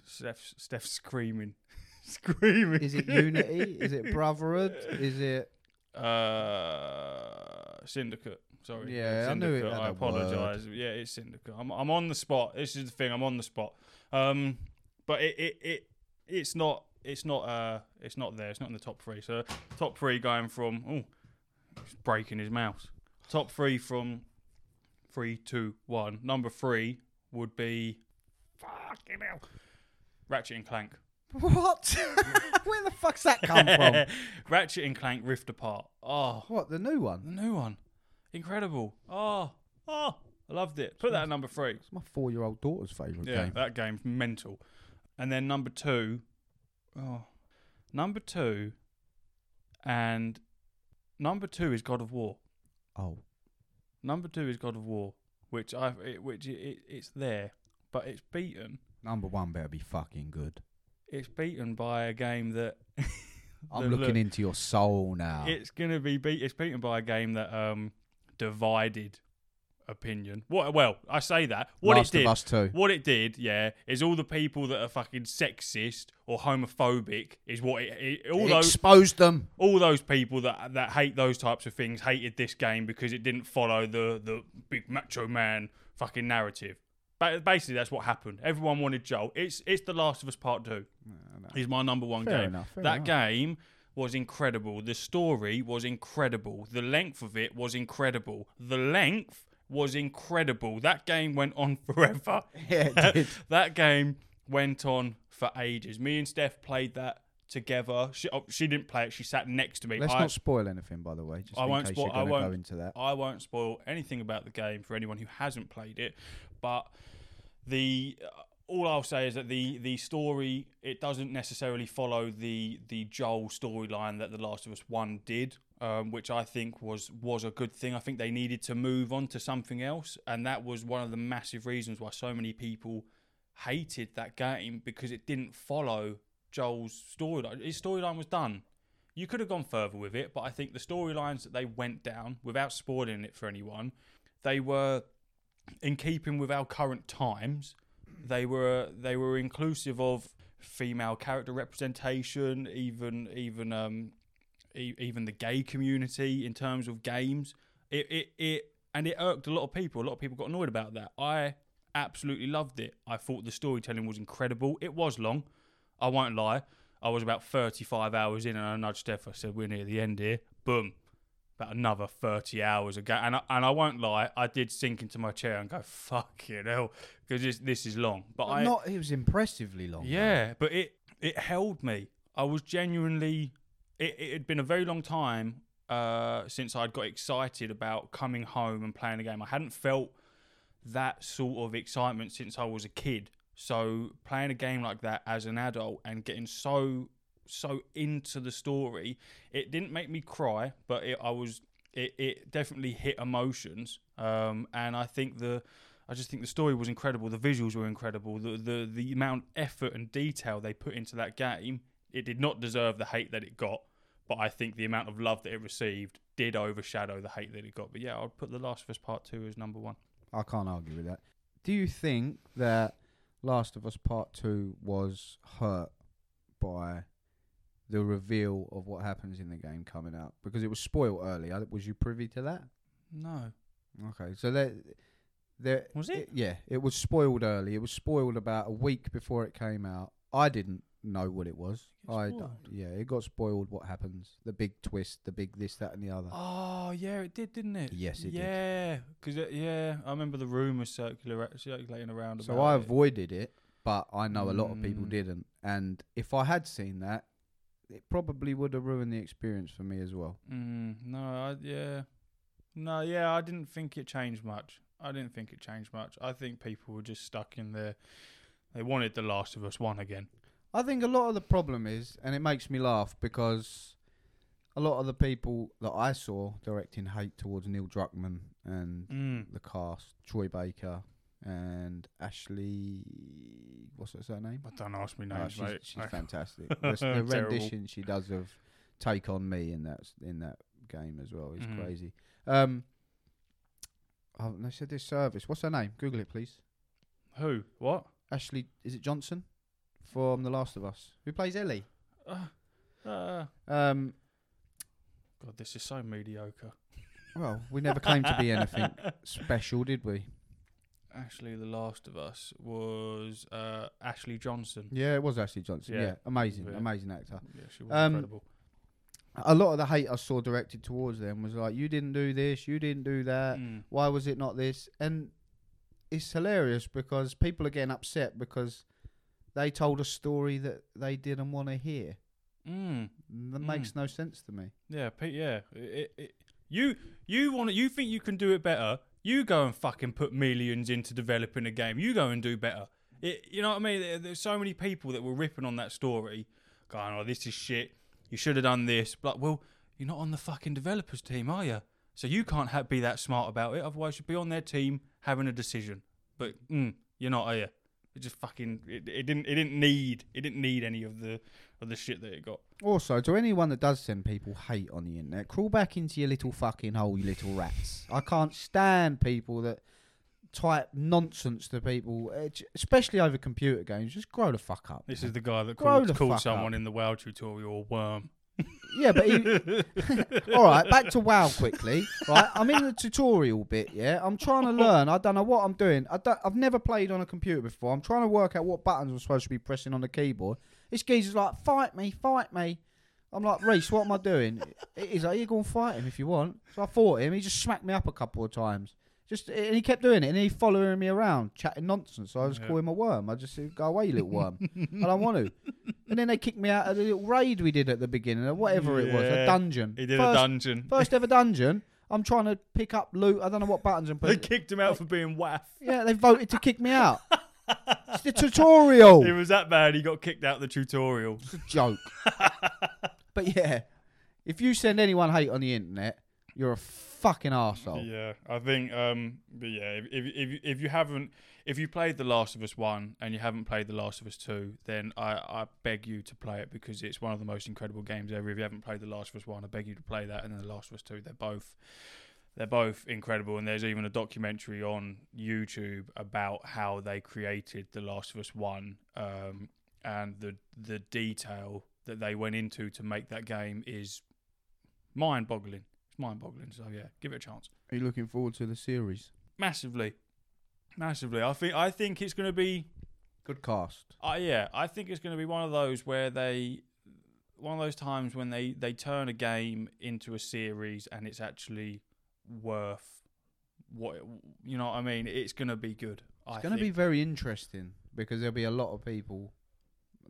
Steph, Steph's screaming, screaming. Is it Unity? is it Brotherhood? Is it? Uh, Syndicate. Sorry. Yeah, I knew it Syndicate. I apologise. Yeah, it's Syndicate. I'm I'm on the spot. This is the thing. I'm on the spot. Um, but it it, it it's not it's not uh it's not there. It's not in the top three. So top three going from oh, he's breaking his mouse. Top three from three, two, one. Number three would be fucking hell. Ratchet and Clank. What? Where the fuck's that come from? Ratchet and Clank Rift Apart. Oh, What the new one? the new one. Incredible. Oh, oh, I loved it. Put that at number three. It's my four-year-old daughter's favourite Yeah, game. that game's mental. And then number two, oh, number two, and number two is God of War. Oh, Number two is God of War, which I, it, which it, it, it's there, but it's beaten. number one better be fucking good. It's beaten by a game that I'm looking look- into your soul now. it's gonna be beat. It's beaten by a game that um divided opinion. What? Well, I say that. What Last it did. Us Two. What it did, yeah, is all the people that are fucking sexist or homophobic is what it, it all It those exposed them. all those people that that hate those types of things hated this game because it didn't follow the the big macho man fucking narrative. Ba- Basically, that's what happened. Everyone wanted Joel. It's it's The Last of Us Part Two. Is my number one Fair game. enough, that enough. game was incredible. The story was incredible. The length of it was incredible. The length was incredible. That game went on forever. Yeah, that game went on for ages. Me and Steph played that together. She, oh, she didn't play it. She sat next to me. Let's I, not spoil anything, by the way. Just I won't spoil- I won't- go into that. I won't spoil anything about the game for anyone who hasn't played it, but the uh, all I'll say is that the the story it doesn't necessarily follow the the Joel storyline that The Last of Us One did, um, which I think was was a good thing. I think they needed to move on to something else, and that was one of the massive reasons why so many people hated that game because it didn't follow Joel's storyline. His storyline was done. You could have gone further with it, but I think the storylines that they went down, without spoiling it for anyone, they were in keeping with our current times. They were they were inclusive of female character representation, even even um e- even the gay community in terms of games. It it it and it irked a lot of people. A lot of people got annoyed about that. I absolutely loved it. I thought the storytelling was incredible. It was long. I won't lie. I was about 35 hours in and I nudged Steph. I said, We're near the end here. Boom. about another 30 hours ago. And I, and I won't lie, I did sink into my chair and go, fuck you hell, because this, this is long. But I. not. It was impressively long. though. Yeah, but it, it held me. I was genuinely. It, had been a very long time uh, since I'd got excited about coming home and playing a game. I hadn't felt that sort of excitement since I was a kid. So playing a game like that as an adult and getting so so into the story, it didn't make me cry, but it, I was it, it definitely hit emotions. Um, and I think the I just think the story was incredible. The visuals were incredible. The the the amount of effort and detail they put into that game, it did not deserve the hate that it got. But I think the amount of love that it received did overshadow the hate that it got. But yeah, I'd put The Last of Us Part Two as number one. I can't argue with that. Do you think that Last of Us Part Two was hurt by the reveal of what happens in the game coming out because it was spoiled early? Was you privy to that? No, Okay, so there, there Was it? Yeah, it was spoiled early. It was spoiled about a week before it came out. I didn't know what it was. I d- yeah, it got spoiled. What happens? The big twist, the big this, that, and the other. Oh yeah, it did, didn't it? Yes, it did. yeah, because yeah, I remember the rumours circular circulating around. So about I it. avoided it, but I know a lot of people Mm. didn't. And if I had seen that, it probably would have ruined the experience for me as well. Mm, no, I, yeah, no, yeah, I didn't think it changed much. I didn't think it changed much. I think people were just stuck in their. They wanted The Last of Us One again. I think a lot of the problem is, and it makes me laugh because a lot of the people that I saw directing hate towards Neil Druckmann and Mm. the cast, Troy Baker and Ashley, what's her surname? I don't ask me names, she's mate. she's fantastic. the, the rendition she does of "Take on Me" in that in that game as well is Mhm. crazy. Um, oh, they said this service. What's her name? Google it, please. Who? What? Ashley, is it Johnson from The Last of Us? Who plays Ellie? Uh, uh, Um, God, this is so mediocre. well, we never claimed to be anything special, did we? Actually, The Last of Us was uh, Ashley Johnson. Yeah, it was Ashley Johnson. Yeah, Yeah. amazing, Yeah. amazing actor. Yeah, she was Um, incredible. A lot of the hate I saw directed towards them was like, "You didn't do this, you didn't do that. Mm. Why was it not this?" And it's hilarious because people are getting upset because they told a story that they didn't want to hear. Mm. That makes no sense to me. Yeah, Pete. Yeah, it, it, you you want you think you can do it better? You go and fucking put millions into developing a game. You go and do better. It, you know what I mean? There- There's so many people that were ripping on that story, going, "Oh, this is shit. You should have done this." But well, you're not on the fucking developers team, are you? So you can't ha- be that smart about it. Otherwise, you'd be on their team having a decision. But mm, you're not, are you? It just fucking it, it didn't it didn't need it didn't need any of the of the shit that it got. Also, to anyone that does send people hate on the internet, crawl back into your little fucking hole, you little rats. I can't stand people that type nonsense to people, eh, especially over computer games. Just grow the fuck up. This is the guy that Grow called, called someone up. in the WoW tutorial a worm. Yeah, but he, all right. Back to WoW quickly. Right, I'm in the tutorial bit. Yeah, I'm trying to learn. I don't know what I'm doing. I don't, I've never played on a computer before. I'm trying to work out what buttons I'm supposed to be pressing on the keyboard. This geezer's like, "Fight me, fight me." I'm like, Rhys, what am I doing? He's like, you go and fight him if you want. So I fought him. He just smacked me up a couple of times. Just and he kept doing it, and he following me around, chatting nonsense. So I just Yeah. call him a worm. I just said, "Go away, you little worm." I don't want to. And then they kicked me out of the little raid we did at the beginning, or whatever it was, a dungeon. He did first, a dungeon. First ever dungeon. I'm trying to pick up loot. I don't know what buttons I'm They kicked him out for being waff. yeah, they voted to kick me out. it's the tutorial. It was that bad. He got kicked out the tutorial. It's a joke. but yeah, if you send anyone hate on the internet, you're a fucking arsehole. Yeah, I think. Um, but yeah, if, if if you haven't, if you played The Last of Us one and you haven't played The Last of Us two, then I I beg you to play it because it's one of the most incredible games ever. If you haven't played The Last of Us one, I beg you to play that and then The Last of Us two. They're both. They're both incredible, and there's even a documentary on YouTube about how they created The Last of Us One, um, and the the detail that they went into to make that game is mind-boggling. It's mind-boggling. So yeah, give it a chance Are you looking forward to the series? massively, massively. I think I think it's going to be. Good cast. Uh, yeah, I think it's going to be one of those where they one of those times when they they turn a game into a series and it's actually worth what you know what I mean. It's gonna be good. It's going to be very interesting because there'll be a lot of people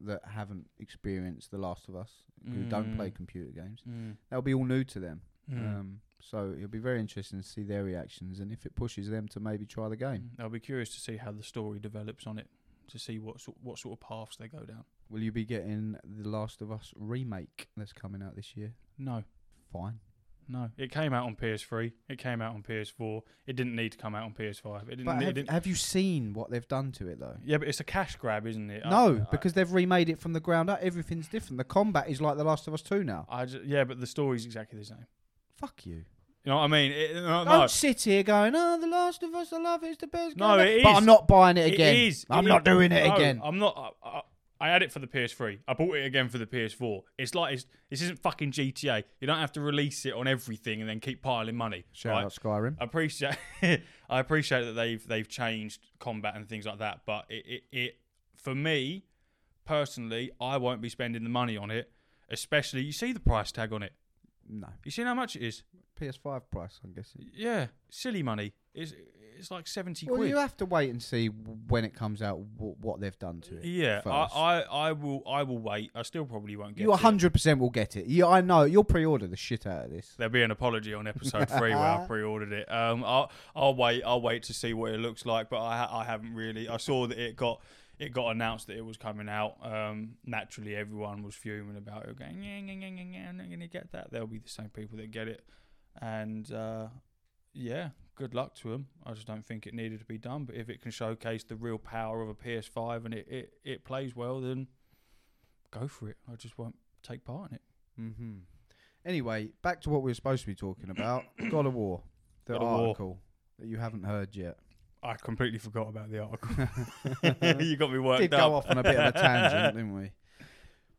that haven't experienced The Last of Us who don't play Mm. computer games. Mm. That'll be all new to them. Mm. Um, so it'll be very interesting to see their reactions and if it pushes them to maybe try the game. I'll be curious to see how the story develops on it, to see what sort, what sort of paths they go down. Will you be getting The Last of Us remake that's coming out this year? No, Fine. no. It came out on PS3. It came out on PS4. It didn't need to come out on PS5. It didn't. But it have, have you seen what they've done to it though? yeah, but it's a cash grab, isn't it? No, I- because they've remade it from the ground up. Everything's different. The combat is like The Last of Us 2 now. I ju- yeah, but the story's exactly the same. Fuck you. You know what I mean? It, no, Don't no. sit here going, oh, The Last of Us, I love it, it's the best No, game. it But is. I'm not buying it It again. is. I'm It not is. doing it No, again. I'm not. I, I, I had it for the PS3. I bought it again for the PS4. It's like it's, this isn't fucking GTA. You don't have to release it on everything and then keep piling money. Shout right? out Skyrim. I appreciate I appreciate that they've they've changed combat and things like that, but it, it, it for me personally, I won't be spending the money on it. Especially, you see the price tag on it. No. You seen how much it is? PS5 price, I'm guessing. Yeah, silly money. It's it's like seventy Well, quid. you have to wait and see when it comes out wh- what they've done to it. yeah, I, first. I I will I will wait. I still probably won't get it. You it. 100% will get it. You, I know. You'll pre-order the shit out of this. There'll be an apology on episode three where I pre-ordered it. Um, I'll I'll wait. I'll wait to see what it looks like, but I ha- I haven't really. I saw that it got it got announced that it was coming out. Um, naturally, everyone was fuming about it, going, yeah, yeah, yeah, yeah, I'm not gonna get that. There'll be the same people that get it, and uh, yeah, good luck to them. I just don't think it needed to be done. But if it can showcase the real power of a PS5 and it it, it plays well, then go for it. I just won't take part in it. hmm Anyway, back to what we were supposed to be talking about. God of War. The God of War. that you haven't heard yet. I completely forgot about the article. you got me worked Did up. go off on a bit of a tangent, didn't we?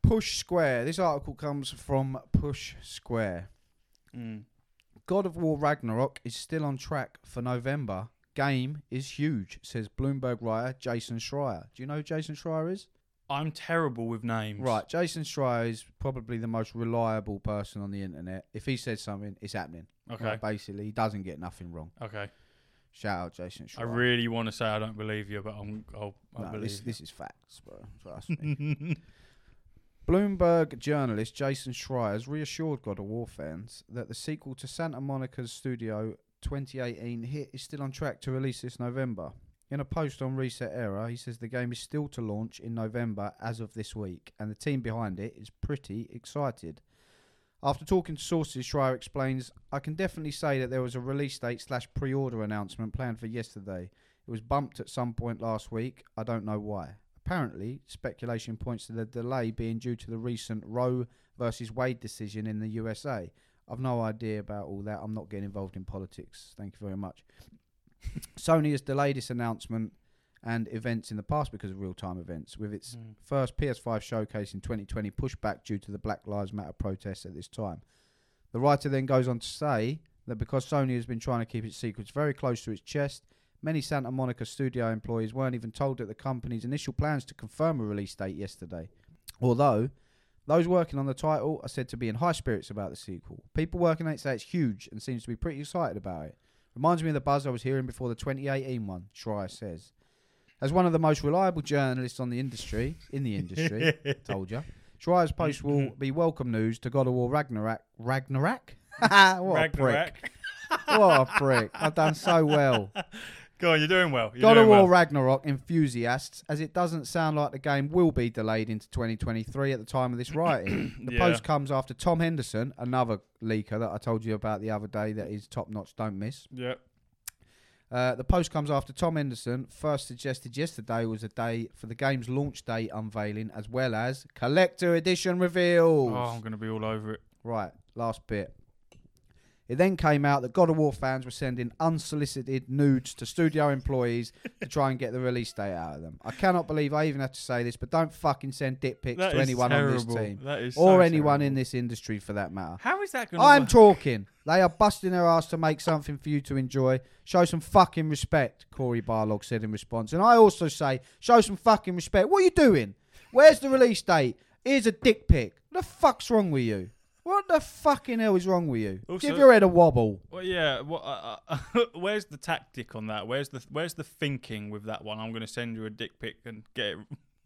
Push Square. This article comes from Push Square. Mm. God of War Ragnarok is still on track for November. Game is huge, says Bloomberg writer Jason Schreier. Do you know who Jason Schreier is? I'm terrible with names. Right, Jason Schreier is probably the most reliable person on the internet. If he says something, it's happening. Okay. Like, basically, he doesn't get nothing wrong. Okay. Shout out Jason Schreier. I really want to say I don't believe you, but I'm, I'll, I'll no, believe this, you. this is facts, bro. Trust me. Bloomberg journalist Jason Schreier has reassured God of War fans that the sequel to Santa Monica's Studio 2018 hit is still on track to release this November. In a post on ResetEra, he says the game is still to launch in November as of this week, and the team behind it is pretty excited. After talking to sources, Schreier explains, I can definitely say that there was a release date slash pre-order announcement planned for yesterday. It was bumped at some point last week. I don't know why. Apparently, speculation points to the delay being due to the recent Roe versus Wade decision in the USA. I've no idea about all that. I'm not getting involved in politics. Thank you very much. Sony has delayed its announcement and events in the past because of real time events, with its Mm. first PS5 showcase in 2020 pushed back due to the Black Lives Matter protests at this time. The writer then goes on to say that because Sony has been trying to keep its secrets very close to its chest, many Santa Monica studio employees weren't even told that the company's initial plans to confirm a release date yesterday. Although, those working on the title are said to be in high spirits about the sequel. People working on it say it's huge and seems to be pretty excited about it. Reminds me of the buzz I was hearing before the 2018 one, Schreier says. As one of the most reliable journalists on the industry, in the industry, told you, Schreier's post will mm-hmm. be welcome news to God of War Ragnarok. Ragnarok? what a prick. What a prick. I've done so well. Go on, you're doing well. You're God of War well. Ragnarok enthusiasts, as it doesn't sound like the game will be delayed into 2023 at the time of this writing. the Yeah. post comes after Tom Henderson, another leaker that I told you about the other day that is top notch, don't miss. Yeah. Uh, the post comes after Tom Henderson first suggested yesterday was a day for the game's launch date unveiling as well as collector edition reveals. Oh, I'm going to be all over it. Right, last bit. It then came out that God of War fans were sending unsolicited nudes to studio employees to try and get the release date out of them. I cannot believe I even have to say this, but don't fucking send dick pics That to is anyone on this team. That is Or so anyone in this industry for that matter. How is that going to I'm talking. They are busting their ass to make something for you to enjoy. Show some fucking respect, Cory Barlog said in response. And I also say, show some fucking respect. What are you doing? Where's the release date? Here's a dick pic. What the fuck's wrong with you? What the fucking hell is wrong with you? Also- Give your head a wobble. Well, yeah. What? Uh, uh, where's the tactic on that? Where's the Where's the thinking with that one? I'm going to send you a dick pic and get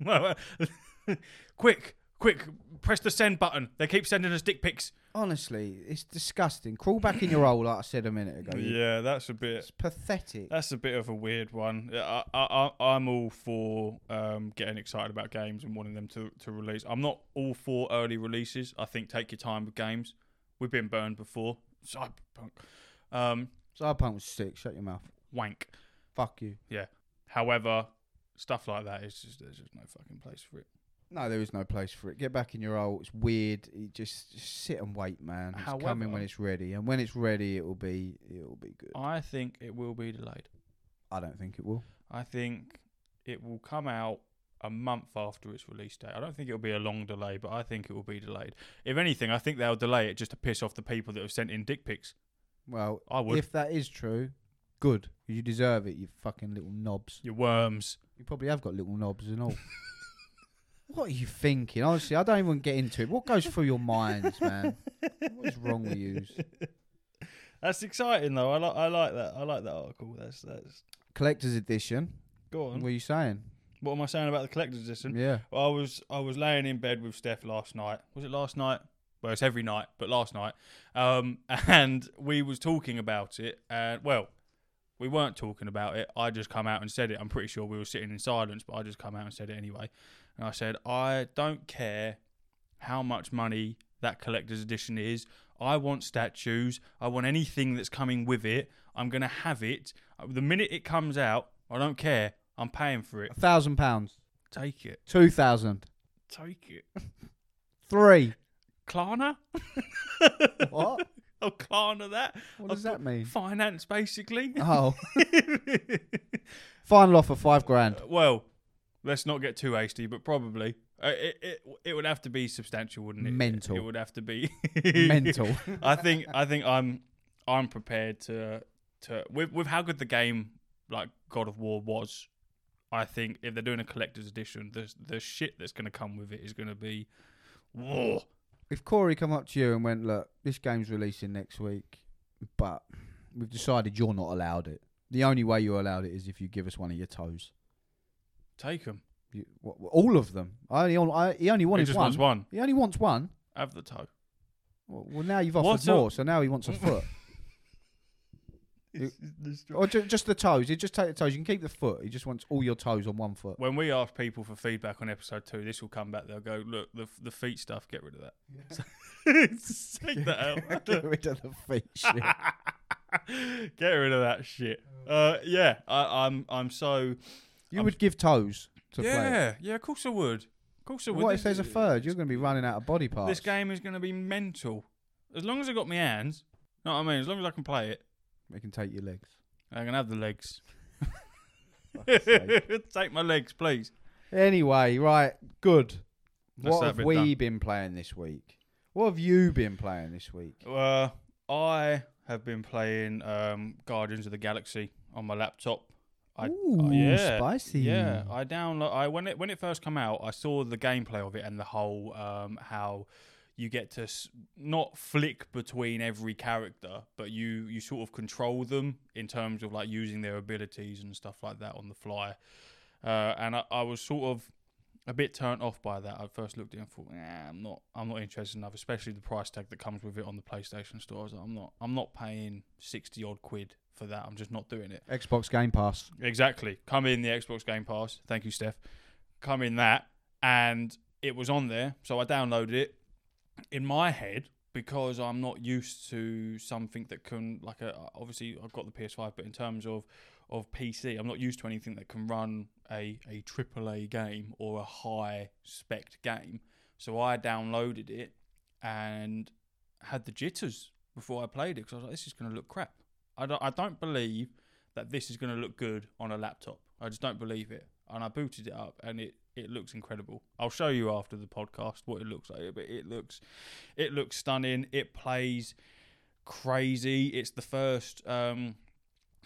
it. quick, quick! Press the send button. They keep sending us dick pics. Honestly, it's disgusting. Crawl back in your hole, like I said a minute ago. Yeah, that's a bit. It's pathetic. That's a bit of a weird one. I, I, I, I'm all for um, getting excited about games and wanting them to, to release. I'm not all for early releases. I think take your time with games. We've been burned before. Cyberpunk. Um, Cyberpunk was sick. Shut your mouth. wank. Fuck you. Yeah. However, stuff like that is just there's just no fucking place for it. No, there is no place for it. Get back in your hole. It's weird. You just, just sit and wait, man. It's coming when it's ready, and when it's ready, it will be it will be good. I think it will be delayed. I don't think it will. I think it will come out a month after its release date. I don't think it'll be a long delay, but I think it will be delayed. If anything, I think they'll delay it just to piss off the people that have sent in dick pics. Well, I would. if that is true, good. You deserve it. You fucking little knobs. You worms. You probably have got little knobs and all. what are you thinking? Honestly, I don't even get into it. What goes through your minds, man? What is wrong with you? That's exciting though. I like I like that. I like that article. That's that's Collector's edition. go on. What are you saying? What am I saying about the collector's edition? Yeah. I was I was laying in bed with Steph last night. Was it last night? Well, it's every night, but last night. Um, and we was talking about it. And well, we weren't talking about it. I just come out and said it. I'm pretty sure we were sitting in silence, but I just come out and said it anyway. And I said I don't care how much money that collector's edition is. I want statues. I want anything that's coming with it. I'm gonna have it uh, the minute it comes out. I don't care. I'm paying for it. A thousand pounds. Take it. Two thousand. Take it. Three. Klarna? What? Oh, Klarna that? What does that mean? Finance, basically. Oh, final offer five grand. Uh, well, let's not get too hasty, but probably. Uh, it, it it would have to be substantial, wouldn't it? Mental. It would have to be Mental. I think I think I'm I'm prepared to to with with how good the game like God of War was. I think if they're doing a collector's edition, the the shit that's going to come with it is going to be, war. If Cory come up to you and went, look, this game's releasing next week, but we've decided you're not allowed it. The only way you're allowed it is if you give us one of your toes. Take them. You, what, all of them. I only, I, he only He just one. wants one. He only wants one. Have the toe. Well, well, now you've offered What's a- more, so now he wants a foot. or ju- just the toes. You just take the toes. You can keep the foot. He just wants all your toes on one foot. When we ask people for feedback on episode two, this will come back. They'll go, "Look, the the feet stuff. Get rid of that. Take that out. Get rid of the feet shit. Get rid of that shit. Uh, yeah, I, I'm I'm so You I'm- would give toes to play. yeah yeah. Of course I would. Of course I would. What This- if there's a third? You're going to be running out of body parts. This game is going to be mental. As long as I got my hands, you know what I mean. As long as I can play it, We can take your legs. I can have the legs. Take my legs, please. Anyway, right, good. That's what have we done. been playing this week? What have you been playing this week? Uh, I have been playing um, Guardians of the Galaxy on my laptop. I, Ooh, uh, yeah, spicy. Yeah, I download. I when it when it first came out, I saw the gameplay of it and the whole um, how you get to s- not flick between every character, but you you sort of control them in terms of like using their abilities and stuff like that on the fly. Uh, and I, I was sort of a bit turned off by that. I first looked at it and thought, nah, I'm not, I'm not interested enough, especially the price tag that comes with it on the PlayStation Store. I was like, I'm not, I'm not paying sixty odd quid for that. I'm just not doing it. Xbox Game Pass. Exactly. Come in the Xbox Game Pass. Thank you, Steph. Come in that, and it was on there, so I downloaded it. In my head, because I'm not used to something that can, like, a, obviously I've got the PS5, but in terms of of PC, I'm not used to anything that can run a a AAA game or a high spec game. So I downloaded it and had the jitters before I played it because I was like, this is going to look crap. I don't, I don't believe that this is going to look good on a laptop. I just don't believe it. And I booted it up, and it, it looks incredible. I'll show you after the podcast what it looks like, but it looks it looks stunning. It plays crazy. It's the first um,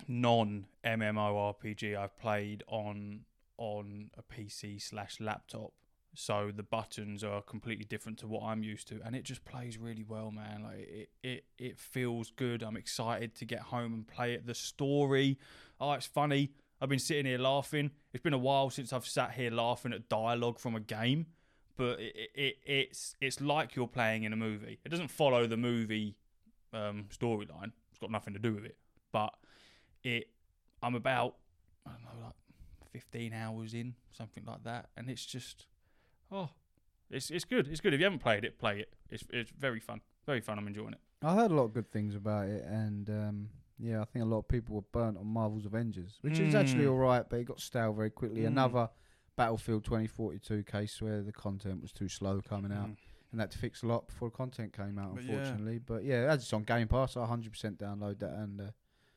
non MMORPG I've played on on a PC slash laptop. So the buttons are completely different to what I'm used to, and it just plays really well, man. Like it, it, it feels good. I'm excited to get home and play it. The story, oh, it's funny. I've been sitting here laughing. It's been a while since I've sat here laughing at dialogue from a game, but it, it it's it's like you're playing in a movie. It doesn't follow the movie um, storyline. It's got nothing to do with it. But it, I'm about I don't know, like 15 hours in, something like that, and it's just oh, it's it's good. It's good. If you haven't played it, play it. It's it's very fun. Very fun. I'm enjoying it. I heard a lot of good things about it, and um, yeah, I think a lot of people were burnt on Marvel's Avengers, which is actually Mm. all right, but it got stale very quickly. Mm. Another Battlefield 2042 case where the content was too slow coming out, Mm. and that to fix a lot before the content came out, But yeah. unfortunately. But yeah, as it's on Game Pass, I 100% download that, and uh,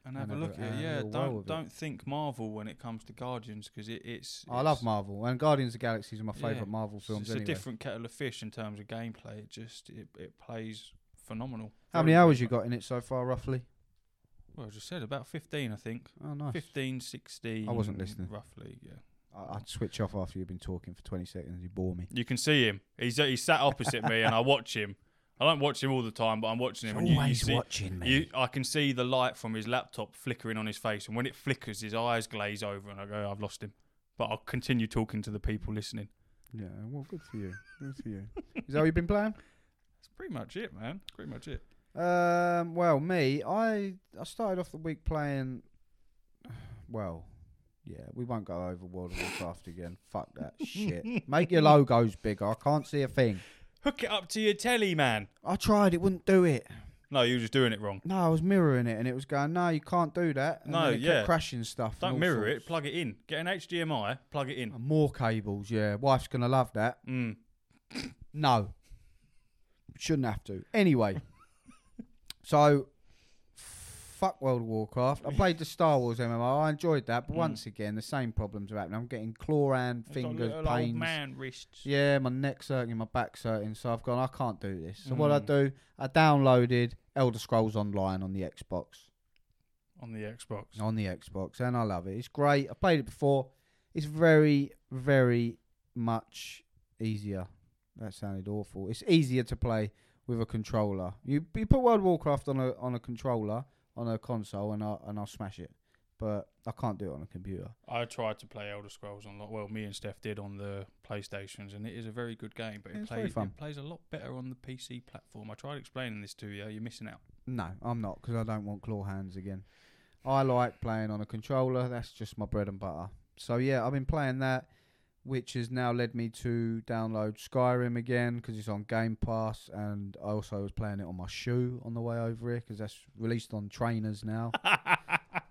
And And have a look at it. Yeah, whirl don't it. don't think Marvel when it comes to Guardians because it, it's, I love Marvel, and Guardians of the Galaxy is my Yeah. favourite Marvel films. It's anyway. a different kettle of fish in terms of gameplay. It just it, it plays phenomenal. How many hours you got in it so far, roughly? Well, I just said about 15, I think. Oh, nice. 15, 16. I wasn't listening. Roughly, yeah. I- I'd switch off after you've been talking for 20 seconds. You bore me. You can see him. He's he's sat opposite me, and I watch him. I don't watch him all the time, but I'm watching him. and you, you see, watching you, I can see the light from his laptop flickering on his face, and when it flickers, his eyes glaze over, and I go, "I've lost him." But I'll continue talking to the people listening. Yeah, well, good for you. Good for you. Is that what you've been playing? That's pretty much it, man. Pretty much it. Um, well, me, I I started off the week playing. Well, yeah, we won't go over World of Warcraft again. Fuck that shit. Make your logos bigger. I can't see a thing. Hook it up to your telly, man. I tried. It wouldn't do it. No, you were just doing it wrong. No, I was mirroring it, and it was going. No, you can't do that. And No, then it yeah. kept crashing stuff. and Don't mirror sorts. it. Plug it in. Get an HDMI. Plug it in. More cables. Yeah, wife's gonna love that. Mm. No. Shouldn't have to. Anyway. so fuck World of Warcraft. I played the Star Wars MMO. I enjoyed that, but Mm. once again the same problems are happening. I'm getting claw It's got fingers, old pains. man wrists. Yeah, my neck's hurting, my back's hurting, so I've gone, I can't do this. So what I Mm. do, I downloaded Elder Scrolls Online on the Xbox. on the Xbox. On the Xbox, and I love it. It's great. I played it before. It's very, very much easier. That sounded awful. It's easier to play with a controller. You you put World of Warcraft on a on a controller on a console, and I and I'll smash it. But I can't do it on a computer. I tried to play Elder Scrolls on well, me and Steph did on the PlayStations, and it is a very good game. But it it's plays it plays a lot better on the PC platform. I tried explaining this to you. You're missing out. No, I'm not because I don't want claw hands again. I like playing on a controller. That's just my bread and butter. So yeah, I've been playing that, which has now led me to download Skyrim again because it's on Game Pass, and I also was playing it on my shoe on the way over here because that's released on trainers now.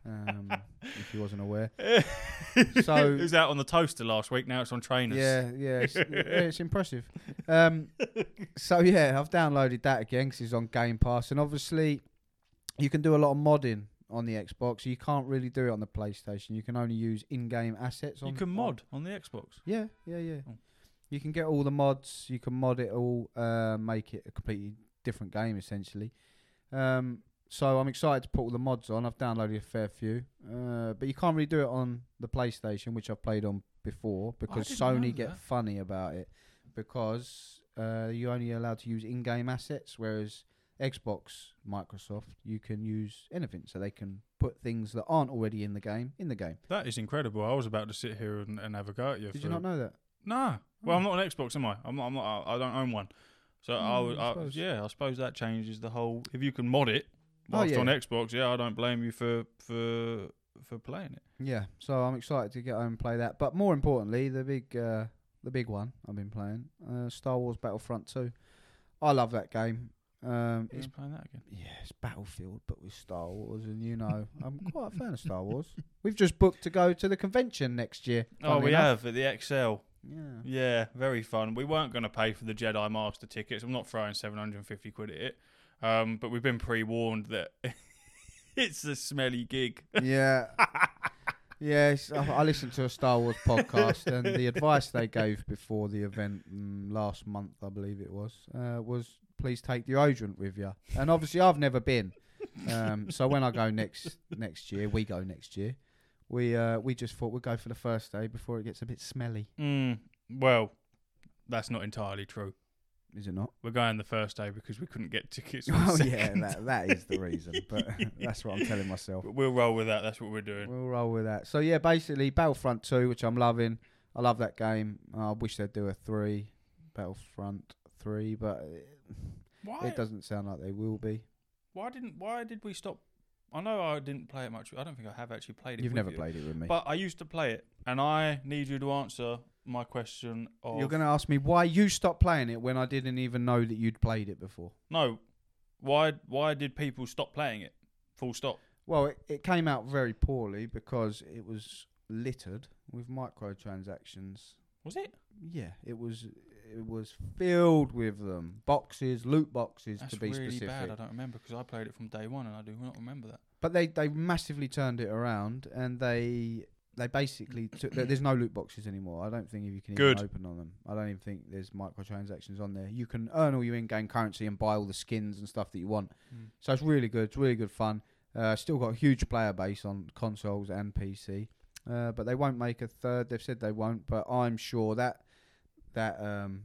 um, if you wasn't aware. So- it was out on the toaster last week. Now it's on trainers. Yeah, yeah, it's, yeah, it's impressive. Um, so yeah, I've downloaded that again 'cause it's on Game Pass, and obviously you can do a lot of modding on the Xbox. You can't really do it on the PlayStation. You can only use in-game assets. On, you can on- mod on the Xbox. yeah, yeah, yeah. Oh. You can get all the mods. You can mod it all, uh, make it a completely different game essentially. Um, so I'm excited to put all the mods on. I've downloaded a fair few, uh, but you can't really do it on the PlayStation, which I've played on before, because Sony get funny about it because uh, you're only allowed to use in-game assets, whereas Xbox, Microsoft, you can use anything, so they can put things that aren't already in the game in the game. That is incredible. I was about to sit here and, and have a go at you. Did you not know that? No. Well, I'm not an Xbox, am I? I'm not. I'm not I I don't own one. So I, Mm, would- I I, yeah, I suppose that changes the whole. If you can mod it Oh, whilst yeah. on Xbox, yeah, I don't blame you for for for playing it. Yeah, so I'm excited to get home and play that. But more importantly, the big, uh, the big one I've been playing, uh, Star Wars Battlefront 2. I love that game. Um, He's playing that again. yeah, it's Battlefield, but with Star Wars, and you know, I'm quite a fan of Star Wars. We've just booked to go to the convention next year. Oh, we enough. have at the ExCeL. Yeah. Yeah, very fun. We weren't going to pay for the Jedi Master tickets. I'm not throwing 750 quid at it. Um, but we've been pre-warned that it's a smelly gig. Yeah. Yes, I, I listened to a Star Wars podcast, and the advice they gave before the event mm, last month, I believe it was, uh, was please take deodorant with you. And obviously, I've never been, um, so when I go next next year, we go next year. We uh, we just thought we'd go for the first day before it gets a bit smelly. Mm, well, that's not entirely true. Is it not? We're going the first day because we couldn't get tickets. Oh yeah, that that is the reason. But that's what I'm telling myself. But we'll roll with that. That's what we're doing. We'll roll with that. So yeah, basically Battlefront Two, which I'm loving. I love that game. I wish they'd do a three, Battlefront Three, but Why? it doesn't sound like they will be. Why didn't? Why did we stop? I know I didn't play it much. I don't think I have actually played it. You've never you. played it with me. But I used to play it, and I need you to answer my question. Of You're going to ask me why you stopped playing it when I didn't even know that you'd played it before. no. Why? Why did people stop playing it? Full stop. Well, it, it came out very poorly because it was littered with microtransactions. Was it? Yeah, it was. It was filled with them, boxes, loot boxes That's to be really specific. bad. I don't remember because I played it from day one, and I do not remember that. But they they massively turned it around, and they they basically took, there's no loot boxes anymore. I don't think if you can Good. even open on them. I don't even think there's microtransactions on there. You can earn all your in-game currency and buy all the skins and stuff that you want. So it's really good. It's really good fun. Uh, still got a huge player base on consoles and PC. Uh, but they won't make a third. They've said they won't, but I'm sure that that um,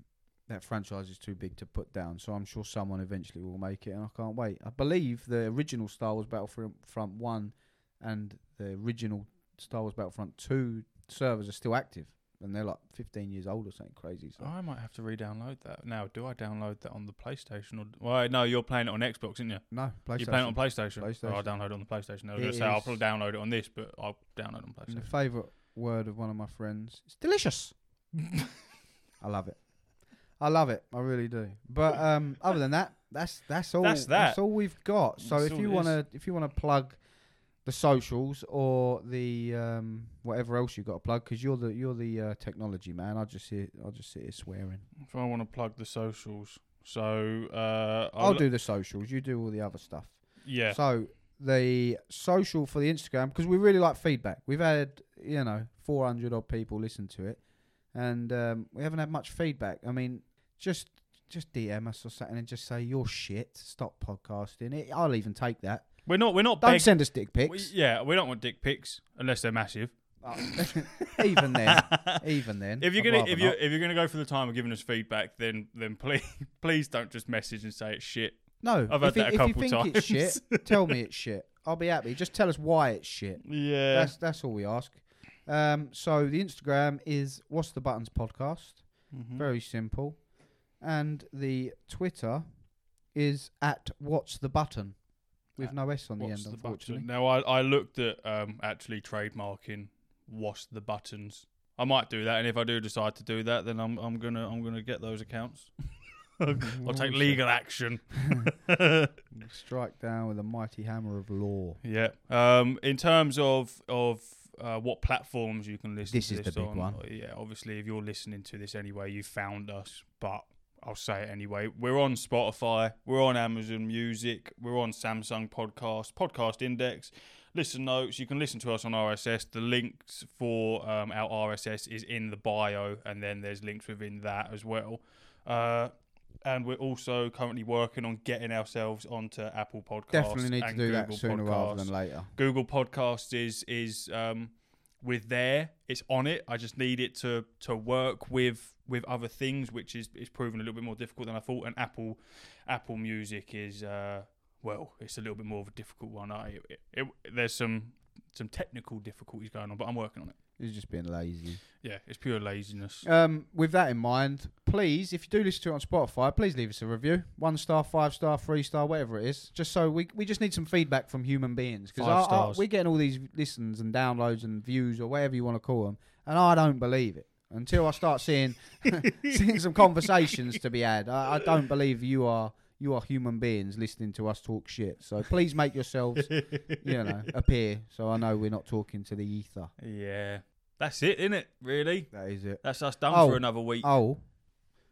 that franchise is too big to put down. So I'm sure someone eventually will make it, and I can't wait. I believe the original Star Wars Battlefront Front One and the original Star Wars Battlefront Two servers are still active, and they're like 15 years old or something crazy. So I might have to re-download that. Now, do I download that on the PlayStation or? Well, no, you're playing it on Xbox, isn't you? no, PlayStation. You're playing it on PlayStation. Oh, I'll download it on the PlayStation. I was going to say I'll probably download it on this, but I'll download it on And the favourite word of one of my friends. It's delicious. I love it. I love it. I really do. But um, other than that, that's that's all. That's that. all we've got. So That's if you want to, if you want to plug the socials or the um, whatever else you got to plug, because you're the you're the uh, technology man. I'll just sit. I'll just sit here swearing. If I want to plug the socials, so uh, I'll do the socials. You do all the other stuff. Yeah, So the social for the Instagram because we really like feedback. We've had you know 400 odd people listen to it, and um, we haven't had much feedback. I mean, just just DM us or something and just say you're shit. Stop podcasting. It, I'll even take that. we're not. We're not. Don't beg- send us dick we, pics. yeah, we don't want dick pics unless they're massive. Oh, even then, even then. If you're I'd gonna if you if you're gonna go for the time of giving us feedback, then then please please don't just message and say it's shit. no, I've had if, you- that a if you couple think it's shit, tell me it's shit. I'll be happy. Just tell us why it's shit. Yeah, That's that's all we ask. Um, so the Instagram is what's the buttons podcast. Mhm. Very simple. And the Twitter is at what's the button with At no S on the end, the unfortunately. button? Now I I looked at um actually trademarking what's the buttons. I might do that, and if I do decide to do that, then I'm I'm gonna I'm gonna get those accounts. I'll take legal action. Strike down with a mighty hammer of law. Yeah. Um, in terms of of uh, what platforms you can listen This to is this the big on, one. Yeah, obviously, if you're listening to this anyway, you found us. But I'll say it anyway. We're on Spotify. We're on Amazon Music. We're on Samsung Podcast, Podcast Index. Listen notes. You can listen to us on RSS. The links for um, our RSS is in the bio, and then there's links within that as well. Uh, and we're also currently working on getting ourselves onto Apple Podcasts. Definitely need to do Google that sooner rather than later. Google Podcasts is is um, with there. It's on it. I just need it to to work with with other things, which is is proven a little bit more difficult than I thought. And Apple Apple Music is uh, well, it's a little bit more of a difficult one. I it, it, there's some some technical difficulties going on, but I'm working on it. He's just being lazy. Yeah, it's pure laziness. Um, with that in mind, please, if you do listen to it on Spotify, please leave us a review. One star, five star, three star, whatever it is. Just so we we just need some feedback from human beings because we're getting all these listens and downloads and views or whatever you want to call them, and I don't believe it until I start seeing seeing some conversations to be had. I, I don't believe you are you are human beings listening to us talk shit. So please make yourselves you know appear so I know we're not talking to the ether. Yeah, that's it, isn't it? Really, That is it. that's us done Oh. for another week. Oh,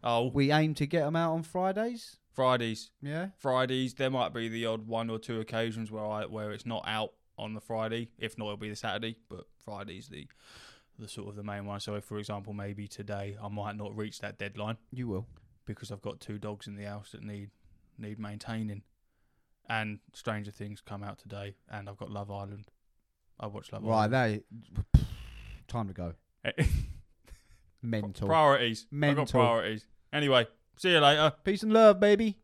Oh, we aim to get them out on Fridays. Fridays. Yeah. Fridays. There might be the odd one or two occasions where I where it's not out on the Friday. If not, it'll be the Saturday. But Friday's the the sort of the main one. So, if, for example, maybe today I might not reach that deadline You will. because I've got two dogs in the house that need need maintaining, and Stranger Things come out today, and I've got Love Island. I watched Love Right, Island. that time to go. Eh, Mental. Priorities. I've got priorities. Anyway, see you later. Peace and love, baby.